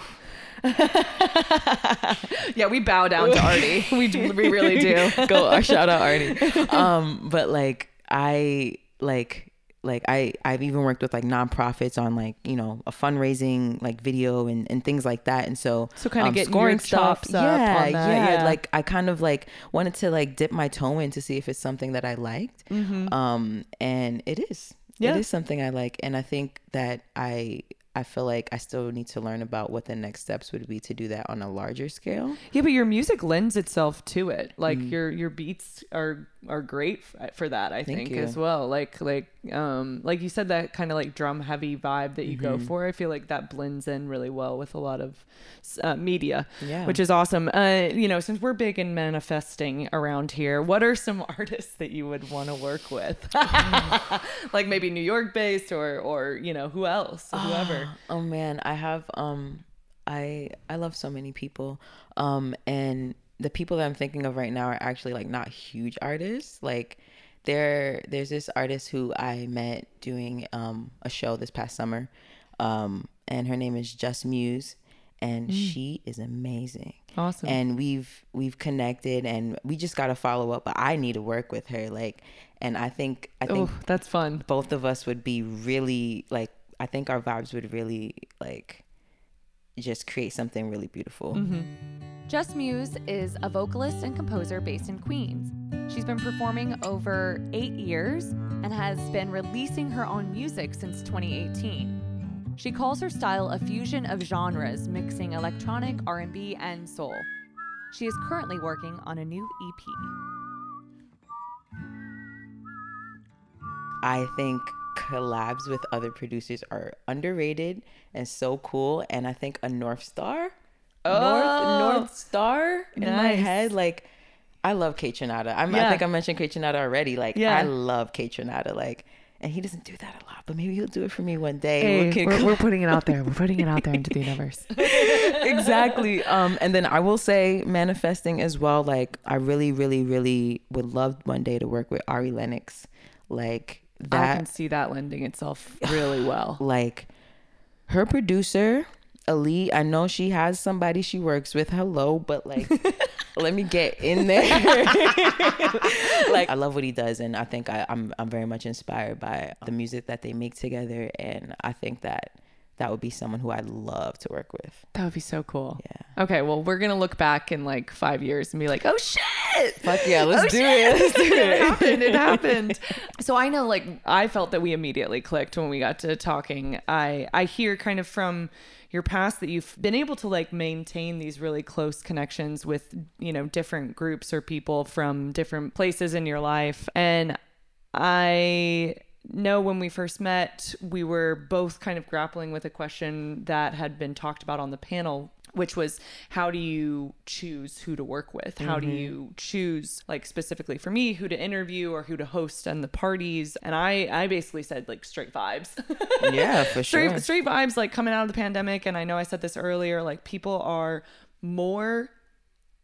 yeah, we bow down to Artie. we do, we really do. go or shout out Artie. Um, but like I like like I I've even worked with like nonprofits on like you know a fundraising like video and, and things like that. And so So kinda um, getting your chops up yeah, on that, yeah, yeah. Like I kind of like wanted to like dip my toe in to see if it's something that I liked. Um, and it is. Mm-hmm. Yeah. It is something I like, and I think that I I feel like I still need to learn about what the next steps would be to do that on a larger scale. Yeah, but your music lends itself to it. Like Mm. your your beats are are great for that. I Thank think you. as well. Like like um like you said that kind of like drum heavy vibe that you go Mm-hmm. for. I feel like that blends in really well with a lot of uh, media, Yeah. which is awesome. Uh, you know, since we're big in manifesting around here, what are some artists that you would want to work with? like maybe New York based or or you know who else, whoever. Oh man, I have um I I love so many people. Um and the people that I'm thinking of right now are actually like not huge artists. Like there there's this artist who I met doing um a show this past summer. Um and her name is Just Muse and she is amazing. Awesome. And we've we've connected and we just got to follow up, but I need to work with her like and I think I think oh, that's fun. both of us would be really like I think our vibes would really like just create something really beautiful. Mm-hmm. Just Muse is a vocalist and composer based in Queens. She's been performing over eight years and has been releasing her own music since 2018. She calls her style a fusion of genres, mixing electronic, R&B, and soul. She is currently working on a new EP. I think collabs with other producers are underrated and so cool and I think a North Star Oh. North North Star in my head like I love Kaytranada. I'm, I think I mentioned Kaytranada already. Like Yeah. I love Kaytranada. Like and he doesn't do that a lot, but maybe he'll do it for me one day. Hey, We can we're, we're putting it out there. We're putting it out there into the universe. exactly. Um, and then I will say manifesting as well. Like I really, really, really would love one day to work with Ari Lennox. Like I can see that lending itself really well. like her producer, Ali. I know she has somebody she works with. Hello, but like. Let me get in there. like I love what he does, and I think I, I'm I'm very much inspired by the music that they make together, and I think that that would be someone who I'd love to work with. That would be so cool. Yeah. Okay, well, we're gonna look back in like five years and be like, "Oh shit. Fuck yeah, let's Oh, do shit. it. Let's do it it. happened. It happened. So I know, like, I felt that we immediately clicked when we got to talking. I I hear kind of from your past that you've been able to like maintain these really close connections with you know different groups or people from different places in your life, and I know when we first met, we were both kind of grappling with a question that had been talked about on the panel, which was how do you choose who to work with? How do mm-hmm. you choose, like specifically for me, who to interview or who to host and the parties? And I, I basically said like straight vibes. Yeah, for straight, sure. straight vibes, like coming out of the pandemic. And I know I said this earlier, like people are more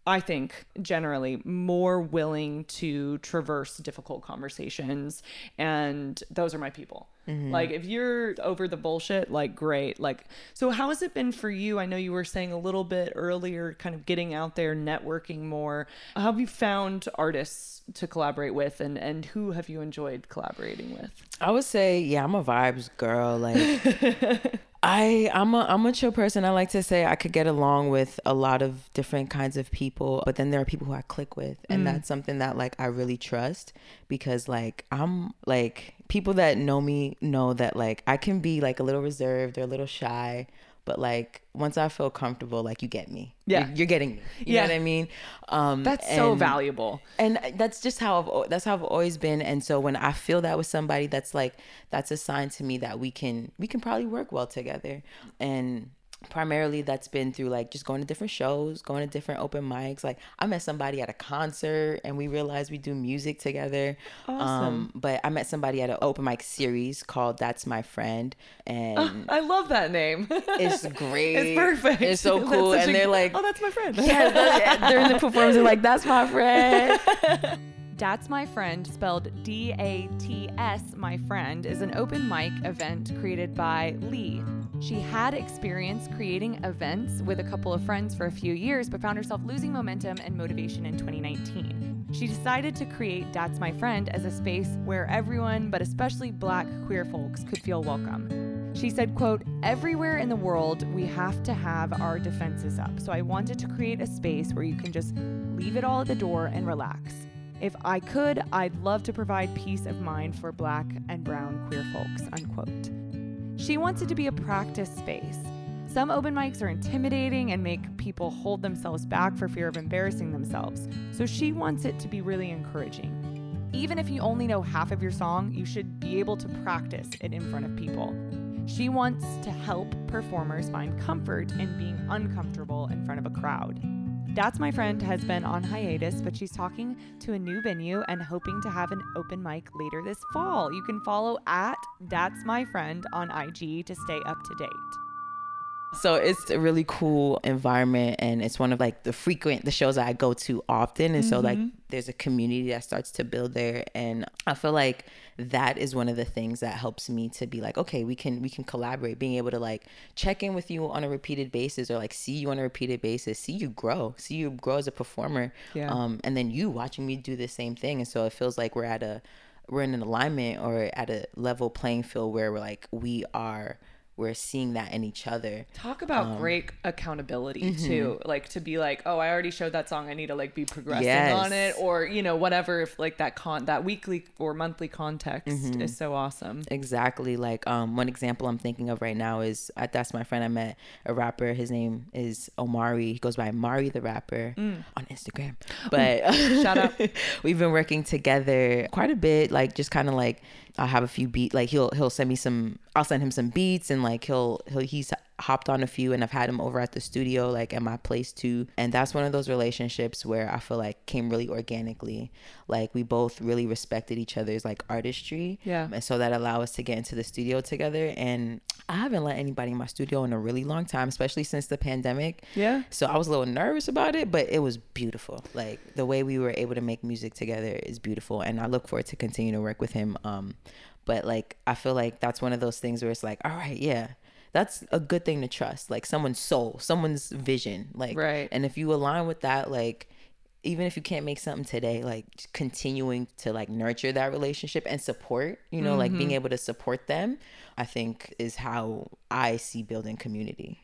I think generally more willing to traverse difficult conversations and those are my people. Mm-hmm. Like if you're over the bullshit, like great. Like so how has it been for you? I know you were saying a little bit earlier kind of getting out there, networking more. How have you found artists to collaborate with and and who have you enjoyed collaborating with? I would say, yeah, I'm a vibes girl. Like, I I'm a I'm a chill person. I like to say I could get along with a lot of different kinds of people, but then there are people who I click with, and mm. that's something that like I really trust because like I'm like people that know me know that like I can be like a little reserved or a little shy. But like once I feel comfortable, like you get me. Yeah. you're, you're getting me. You Yeah. know what I mean? Um, That's so valuable. and that's just how I've that's how I've always been. And so when I feel that with somebody, that's like that's a sign to me that we can we can probably work well together. And primarily that's been through like just going to different shows, going to different open mics. Like I met somebody at a concert and we realized we do music together. Um, but I met somebody at an open mic series called That's My Friend, and I love that name. it's great. It's perfect. It's so cool, and a- they're like, oh, that's my friend. yeah, they're- during the performance, they're like, "That's my friend." That's My Friend, spelled D A T S My Friend, is an open mic event created by Lee. She had experience creating events with a couple of friends for a few years, but found herself losing momentum and motivation in 2019. She decided to create Dats My Friend as a space where everyone, but especially black queer folks, could feel welcome. She said, quote, everywhere in the world we have to have our defenses up. So I wanted to create a space where you can just leave it all at the door and relax. If I could, I'd love to provide peace of mind for black and brown queer folks, unquote. She wants it to be a practice space. Some open mics are intimidating and make people hold themselves back for fear of embarrassing themselves. So she wants it to be really encouraging. Even if you only know half of your song, you should be able to practice it in front of people. She wants to help performers find comfort in being uncomfortable in front of a crowd. That's My Friend has been on hiatus, but she's talking to a new venue and hoping to have an open mic later this fall. You can follow at That's My Friend on IG to stay up to date. So it's a really cool environment and it's one of like the frequent the shows that I go to often and so like mm-hmm. there's a community that starts to build there and I feel like that is one of the things that helps me to be like okay we can we can collaborate being able to like check in with you on a repeated basis or like see you on a repeated basis see you grow see you grow as a performer Yeah. um and then you watching me do the same thing and so it feels like we're at a we're in an alignment or at a level playing field where we're like we are we're seeing that in each other Talk about Um, great accountability mm-hmm. too. Like to be like, oh, I already showed that song. I need to like be progressing Yes. on it, or you know, whatever. If like that con that weekly or monthly context Mm-hmm. is so awesome. Exactly. Like um, one example I'm thinking of right now is at That's My Friend. I met a rapper. His name is Omari. He goes by Mari the rapper on Instagram. But Shout out. we've been working together quite a bit. Like just kind of like I'll have a few beat. Like he'll he'll send me some. I'll send him some beats and like he'll he'll he's hopped on a few and I've had him over at the studio like at my place too. And that's one of those relationships where I feel like came really organically. Like we both really respected each other's like artistry. Yeah. And so that allowed us to get into the studio together. And I haven't let anybody in my studio in a really long time, especially since the pandemic. Yeah. So I was a little nervous about it, but it was beautiful. Like the way we were able to make music together is beautiful. And I look forward to continue to work with him. Um, but like I feel like that's one of those things where it's like, all right, yeah. That's a good thing to trust. Like someone's soul, someone's vision. Like Right. and if you align with that, like even if you can't make something today, like continuing to like nurture that relationship and support, you know, like being mm-hmm. able to support them, I think is how I see building community.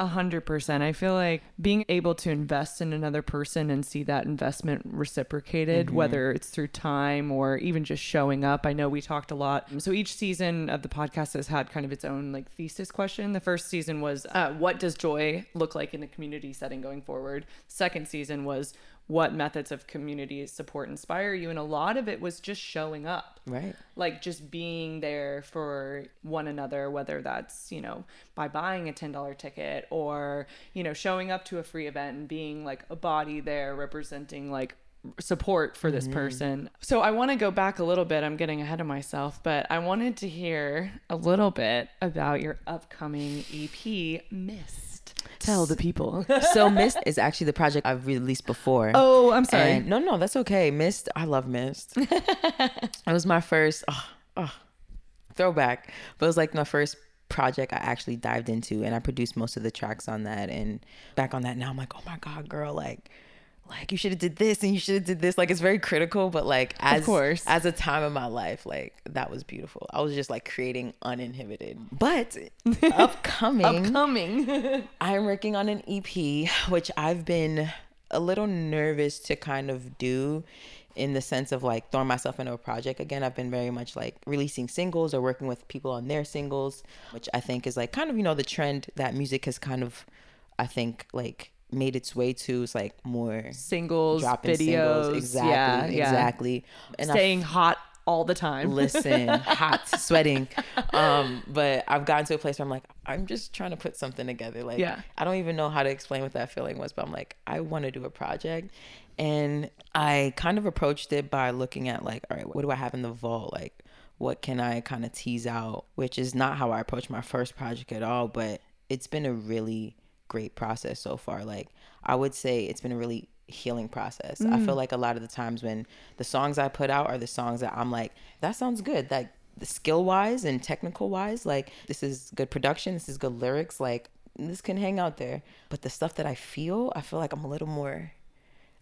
A hundred percent. I feel like being able to invest in another person and see that investment reciprocated, Mm-hmm. whether it's through time or even just showing up. I know we talked a lot. So each season of the podcast has had kind of its own like thesis question. The first season was, uh, what does joy look like in a community setting going forward? Second season was, what methods of community support inspire you? And a lot of it was just showing up Right. like just being there for one another whether that's you know by buying a $10 ticket or you know showing up to a free event and being like a body there representing like support for this mm-hmm. person so i want to go back a little bit i'm getting ahead of myself but i wanted to hear a little bit about your upcoming ep mist tell the people So Mist is actually the project I've released before. oh i'm sorry And- no, no, that's okay. Mist, I love Mist. it was my first oh, oh, throwback, but it was like my first project I actually dived into, and I produced most of the tracks on that. And back on that now, I'm like, oh my god, girl, like. Like you should have did this and you should have did this. Like it's very critical, but like as course. as a time in my life, like that was beautiful. I was just like creating uninhibited. But upcoming, upcoming I'm working on an EP, which I've been a little nervous to kind of do in the sense of like throwing myself into a project again. I've been very much like releasing singles or working with people on their singles, which I think is like kind of, you know, the trend that music has kind of, I think, like made its way to is like more singles dropping videos singles. Exactly. yeah, yeah. Exactly. And I staying hot all the time listen hot sweating um but i've gotten to a place where i'm like i'm just trying to put something together like Yeah. i don't even know how to explain what that feeling was but i'm like i want to do a project and i kind of approached it by looking at like all right what do i have in the vault like what can i kind of tease out which is not how i approached my first project at all but it's been a really great process so far like i would say it's been a really healing process. I feel mm. like a lot of the times when the songs I put out are the songs that I'm like, that sounds good. Like the skill wise and technical wise, like this is good production, this is good lyrics, like this can hang out there. But the stuff that I feel, I feel like I'm a little more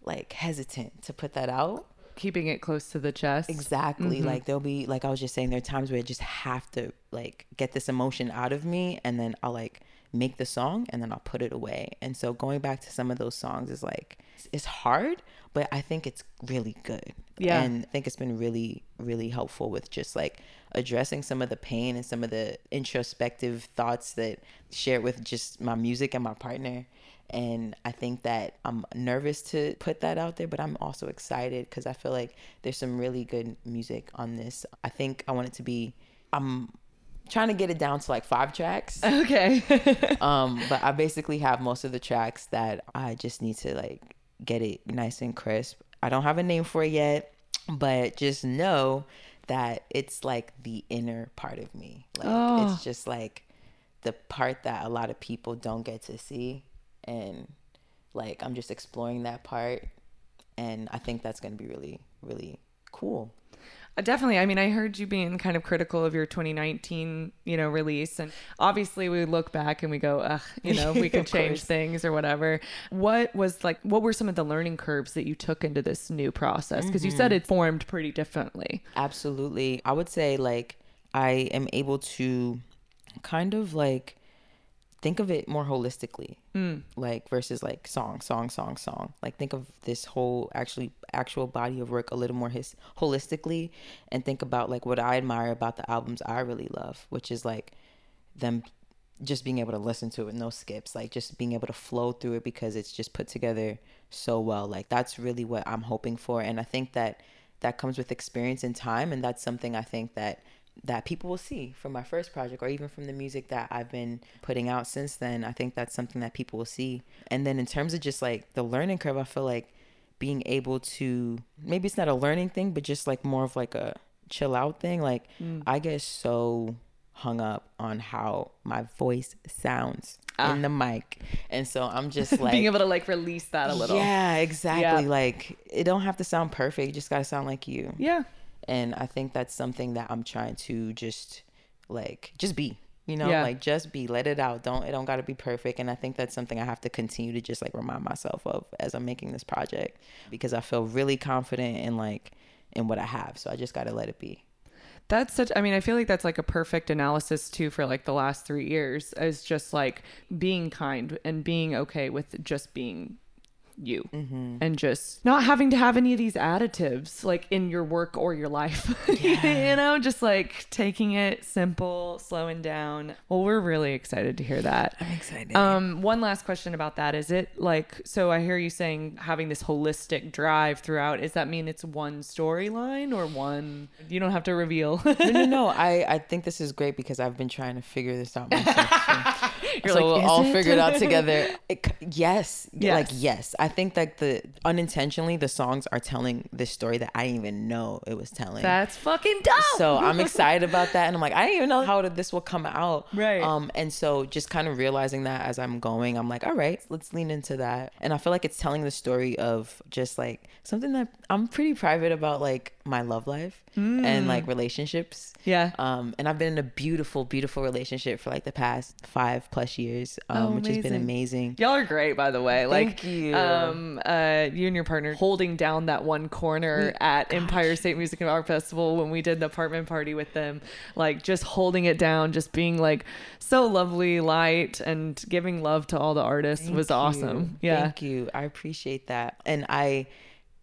like hesitant to put that out. keeping it close to the chest Exactly. Mm-hmm. Like there'll be like I was just saying, there are times where I just have to like get this emotion out of me and then I'll like make the song and then I'll put it away. And so going back to some of those songs is like it's hard, but I think it's really good. Yeah. And I think it's been really, really helpful with just like addressing some of the pain and some of the introspective thoughts that shared with just my music and my partner. And I think that I'm nervous to put that out there, but I'm also excited because I feel like there's some really good music on this. I think I want it to be, I'm trying to get it down to like five tracks. okay um, but I basically have most of the tracks that I just need to like get it nice and crisp. I don't have a name for it yet, but just know that it's like the inner part of me. Like Oh. it's just like the part that a lot of people don't get to see and like I'm just exploring that part and I think that's going to be really really cool. Uh, Definitely. I mean, I heard you being kind of critical of your 2019, you know, release, and obviously we look back and we go, ugh, you know, we could change things or whatever. What was like? What were some of the learning curves that you took into this new process? Because you Mm-hmm. said it formed pretty differently. Absolutely. I would say like I am able to kind of like think of it more holistically. Mm. Like versus like song, song, song, song. Like think of this whole actually actual body of work a little more his holistically and think about like what I admire about the albums I really love, which is like them just being able to listen to it with no skips like just being able to flow through it because it's just put together so well like that's really what i'm hoping for and i think that that comes with experience and time and that's something i think that that people will see from my first project or even from the music that i've been putting out since then. I think that's something that people will see. And then in terms of just like the learning curve i feel like being able to maybe it's not a learning thing but just like more of like a chill out thing like mm. i get so hung up on how my voice sounds in ah. the mic. And so i'm just like being able to like release that a little. yeah exactly. Yeah. like it don't have to sound perfect. You just gotta sound like you. Yeah. And i think that's something that i'm trying to just like just be you know Yeah. like just be let it out. Don't it don't got to be perfect. And i think that's something i have to continue to just like remind myself of as i'm making this project because i feel really confident in like in what i have. So i just got to let it be. That's such, I mean, I feel like that's like a perfect analysis too for like the last three years is just like being kind and being okay with just being you Mm-hmm. and just not having to have any of these additives like in your work or your life. you know, just like taking it simple, slowing down. Well, we're really excited to hear that. I'm excited. Um, one last question about that. Is it like, so I hear you saying having this holistic drive throughout. Does that mean it's one storyline or one, you don't have to reveal. no, no, no. I, I think this is great because I've been trying to figure this out myself. So, You're so like, we'll all it?" figure it out together. It, yes, Yes. like yes. I think that the unintentionally the songs are telling this story that I didn't even know it was telling. That's fucking dope. so I'm excited about that, and I'm like, I didn't even know how this will come out. Right. Um, and so just kind of realizing that as I'm going, I'm like, all right, let's lean into that. And I feel like it's telling the story of just like something that I'm pretty private about, like my love life and like relationships. Yeah. Um, and I've been in a beautiful, beautiful relationship for like the past five plus years, um, Oh, which has been amazing. amazing. Y'all are great, by the way. Like, Thank you. Um, uh, you and your partner holding down that one corner at Empire State Music and Art Festival when we did the apartment party with them, like just holding it down, just being like so lovely, light, and giving love to all the artists Thank was you. awesome. Yeah. Thank you. I appreciate that. And I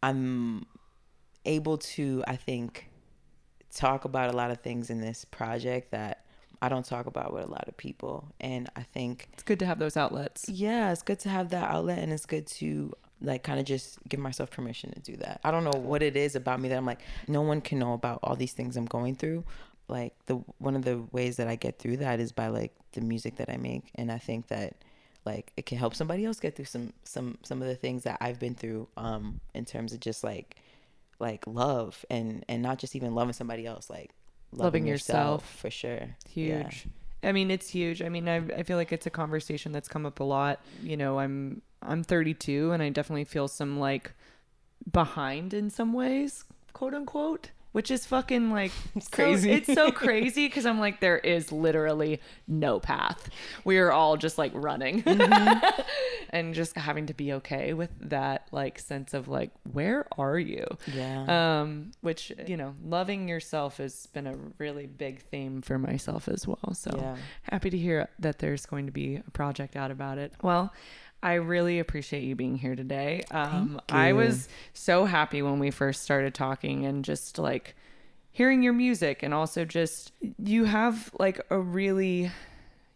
I'm able to I think talk about a lot of things in this project that I don't talk about with a lot of people. And I think It's good to have those outlets. yeah, it's good to have that outlet and it's good to like kind of just give myself permission to do that. I don't know what it is about me that I'm like no one can know about all these things I'm going through. Like the one of the ways that I get through that is by like the music that I make and I think that like it can help somebody else get through some some some of the things that I've been through um in terms of just like like love and and not just even loving somebody else like Loving yourself. for sure. huge Yeah. i mean it's huge i mean I, I feel like it's a conversation that's come up a lot you know i'm i'm 32 and i definitely feel some like behind in some ways quote unquote which is fucking like it's crazy. it's so crazy because i'm like there is literally no path we are all just like running mm-hmm. and just having to be okay with that like sense of like where are you Yeah. um which you know loving yourself has been a really big theme for myself as well so Yeah. happy to hear that there's going to be a project out about it well I really appreciate you being here today. Um, I was so happy when we first started talking and just like hearing your music and also just you have like a really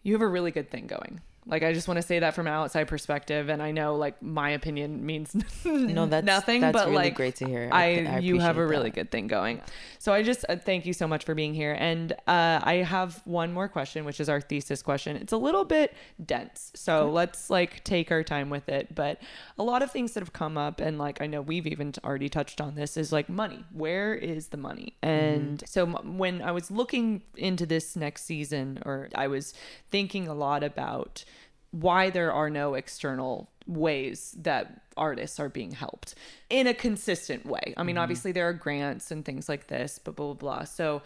you have a really good thing going. Like I just want to say that from an outside perspective, and I know like my opinion means No, that's nothing, That's but really like great to hear. I, I you have a really that. good thing going. So I just uh, thank you so much for being here. And uh, I have one more question, which is our thesis question. It's a little bit dense, so let's like take our time with it. But a lot of things that have come up, and like I know we've even already touched on this, is like money. Where is the money? And so m- when I was looking into this next season, or I was thinking a lot about why there are no external ways that artists are being helped in a consistent way. I mean, mm-hmm. obviously there are grants and things like this, but blah blah blah. So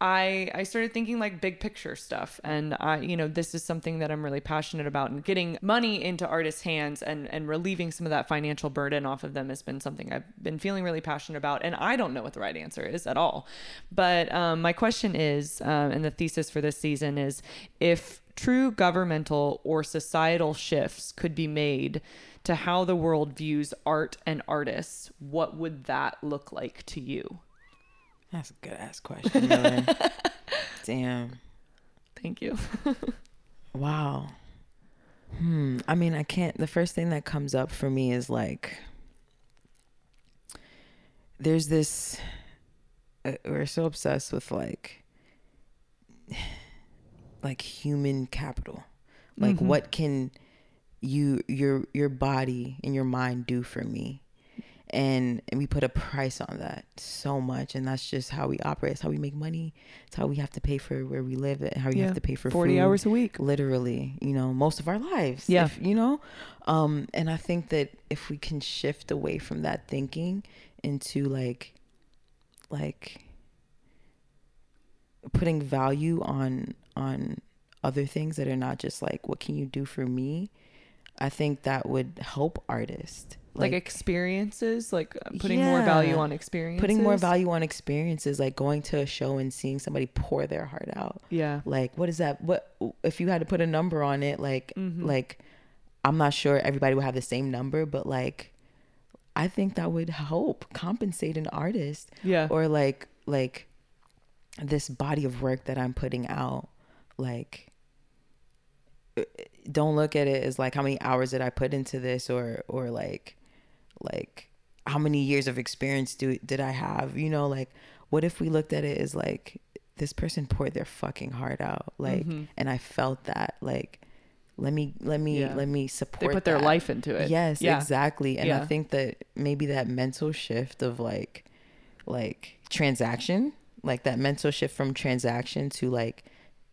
I I started thinking like big picture stuff. And I you know this is something that I'm really passionate about. And getting money into artists hands and and relieving some of that financial burden off of them has been something I've been feeling really passionate about. And I don't know what the right answer is at all. But um, my question is um, and the thesis for this season is if true governmental or societal shifts could be made to how the world views art and artists what would that look like to you That's a good ass question. Damn. thank you Wow. Hmm. I mean, I can't. The first thing that comes up for me is like, there's this. Uh, we're so obsessed with like, like human capital. Like, Mhm. what can you your your body and your mind do for me? And, and we put a price on that so much, and that's just how we operate. It's how we make money. It's how we have to pay for where we live. and How you Yeah. have to pay for 40 food hours a week literally you know most of our lives Yeah. if, you know um and i think that if we can shift away from that thinking into like like putting value on on other things that are not just like what can you do for me I think that would help artists. Like, experiences, like uh, putting more value on experiences. putting more value on experiences, like going to a show and seeing somebody pour their heart out. Yeah. Like, what is that? What if you had to put a number on it? Like, Mm-hmm. like, I'm not sure everybody would have the same number, but like, I think that would help compensate an artist. Yeah. Or like, like, this body of work that I'm putting out, like. Don't look at it as like how many hours did I put into this, or or like, like how many years of experience do did I have? You know, like what if we looked at it as like this person poured their fucking heart out, like, Mhm. and I felt that, like, let me let me Yeah. let me support. They put their life into it. Yes, Yeah. exactly. And Yeah. I think that maybe that mental shift of like, like transaction, like that mental shift from transaction to like,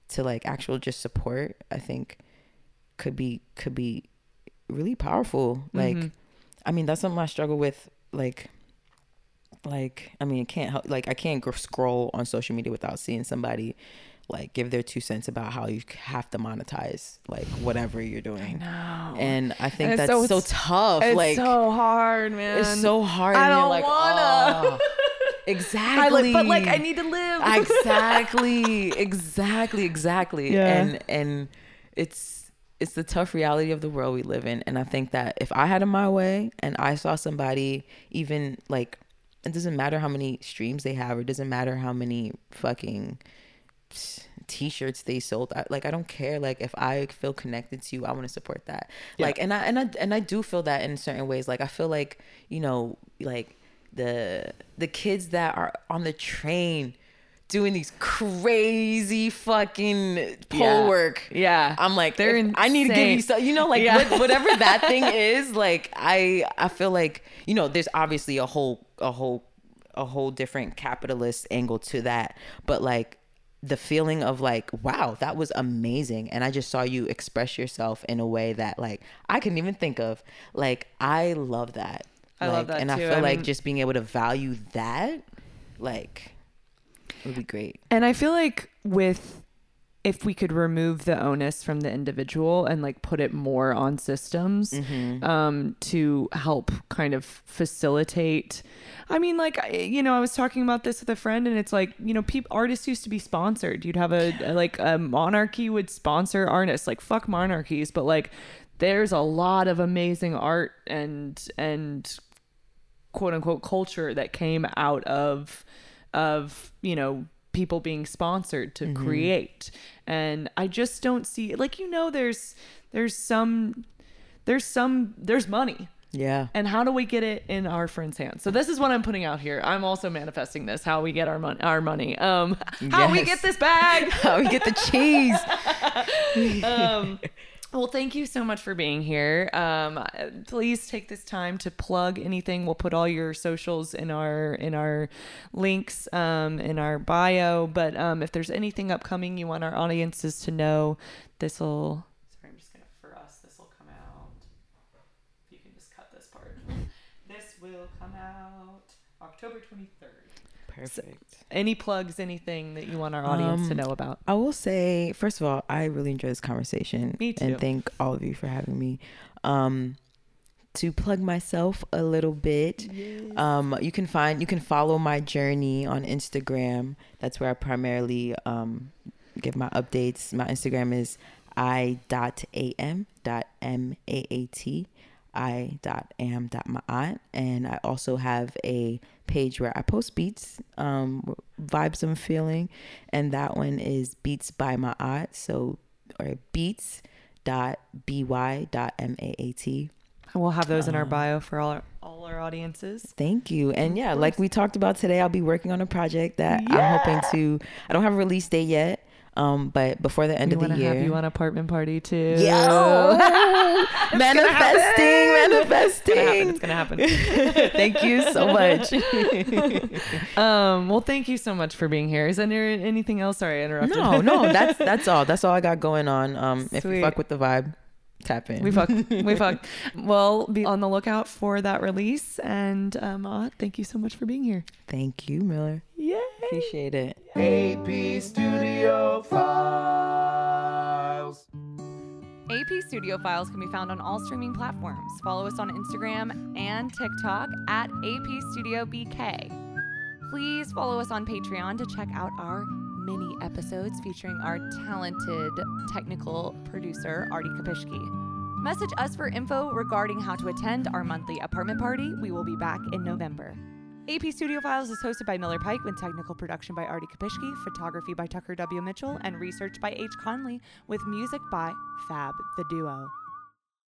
to like actual just support, I think could be could be really powerful. Like, Mhm. I mean, that's something I struggle with. Like, like I mean, it can't help. Like, I can't scroll on social media without seeing somebody like give their two cents about how you have to monetize like whatever you're doing. No. And I think And that's so so, tough. it's like so hard, man. it's so hard. I don't like, wanna. "Oh." exactly. I like, but like, I need to live. exactly, exactly, exactly. Yeah. And and it's it's the tough reality of the world we live in. And I think that if I had it my way and I saw somebody even like it doesn't matter how many streams they have, or it doesn't matter how many fucking t-shirts they sold I, like i don't care like if i feel connected to you i want to support that Yeah. like and i and i and i do feel that in certain ways like i feel like you know like the the kids that are on the train doing these crazy fucking pole Yeah. work yeah. I'm like, They're I need to give you some, you know, like Yeah. what- whatever that thing is. Like, I, I feel like, you know, there's obviously a whole, a whole, a whole different capitalist angle to that, but like the feeling of like, wow, that was amazing, and I just saw you express yourself in a way that like I couldn't even think of. Like, I love that. I love Like, that and too. I feel I like just being able to value that, like, would be great. And I feel like with if we could remove the onus from the individual and like put it more on systems Mm-hmm. um, to help kind of facilitate. I mean, like I- you know, I was talking about this with a friend, and it's like you know, peop artists used to be sponsored. You'd have a, a like a monarchy would sponsor artists. Like fuck monarchies, but like there's a lot of amazing art and and quote unquote culture that came out of of you know people being sponsored to create. And i just don't see like you know there's there's some there's some there's money. Yeah. and how do we get it in our friends hands? So this is what i'm putting out here. I'm also manifesting this how we get our money our money. Um how we get this bag. How we get the cheese. um, well, thank you so much for being here. Um, please take this time to plug anything. We'll put all your socials in our in our links um, in our bio. But um, if there's anything upcoming you want our audiences to know, this will. Sorry, I'm just gonna for us. This will come out. If you can just cut this part. This will come out October 23rd. Perfect. Any plugs? Anything that you want our audience to Um, know about? I will say, first of all, I really enjoyed this conversation. Me too. And thank all of you for having me. Um, to plug myself a little bit, um, you can find you can follow my journey on Instagram. That's where I primarily um, give my updates. My Instagram is i dot am dot m a a t i dot am dot my and I also have a page where I post beats, um, vibes I'm feeling, and that one is beats by Maat. So or beats dot by dot m a a t. We'll have those in our Um, bio for all our, all our audiences. Thank you. And yeah, like we talked about today, I'll be working on a project that I'm hoping to. I don't have a release date yet, um, but before the end we of the year. have you on apartment party too. Yo, manifesting, manifesting. It's gonna happen. It's gonna happen. Thank you so much. um. Well, thank you so much for being here. Is there anything else? Sorry, I interrupted. no, no, that's that's all. That's all I got going on. Um, if Sweet. you fuck with the vibe, tap in. we fuck. We fuck. Well, be on the lookout for that release. And um, Aunt, thank you so much for being here. Thank you, Miller. Yay. Appreciate it. AP Studio Files. AP Studio Files can be found on all streaming platforms. Follow us on Instagram and TikTok at AP Studio BK. Please follow us on Patreon to check out our mini episodes featuring our talented technical producer, Artie Kapishki. Message us for info regarding how to attend our monthly apartment party. We will be back in November. AP Studio Files is hosted by Miller Pike with technical production by Artie Kapishki, photography by Tucker W. Mitchell, and research by H. Conley with music by Fab the Duo.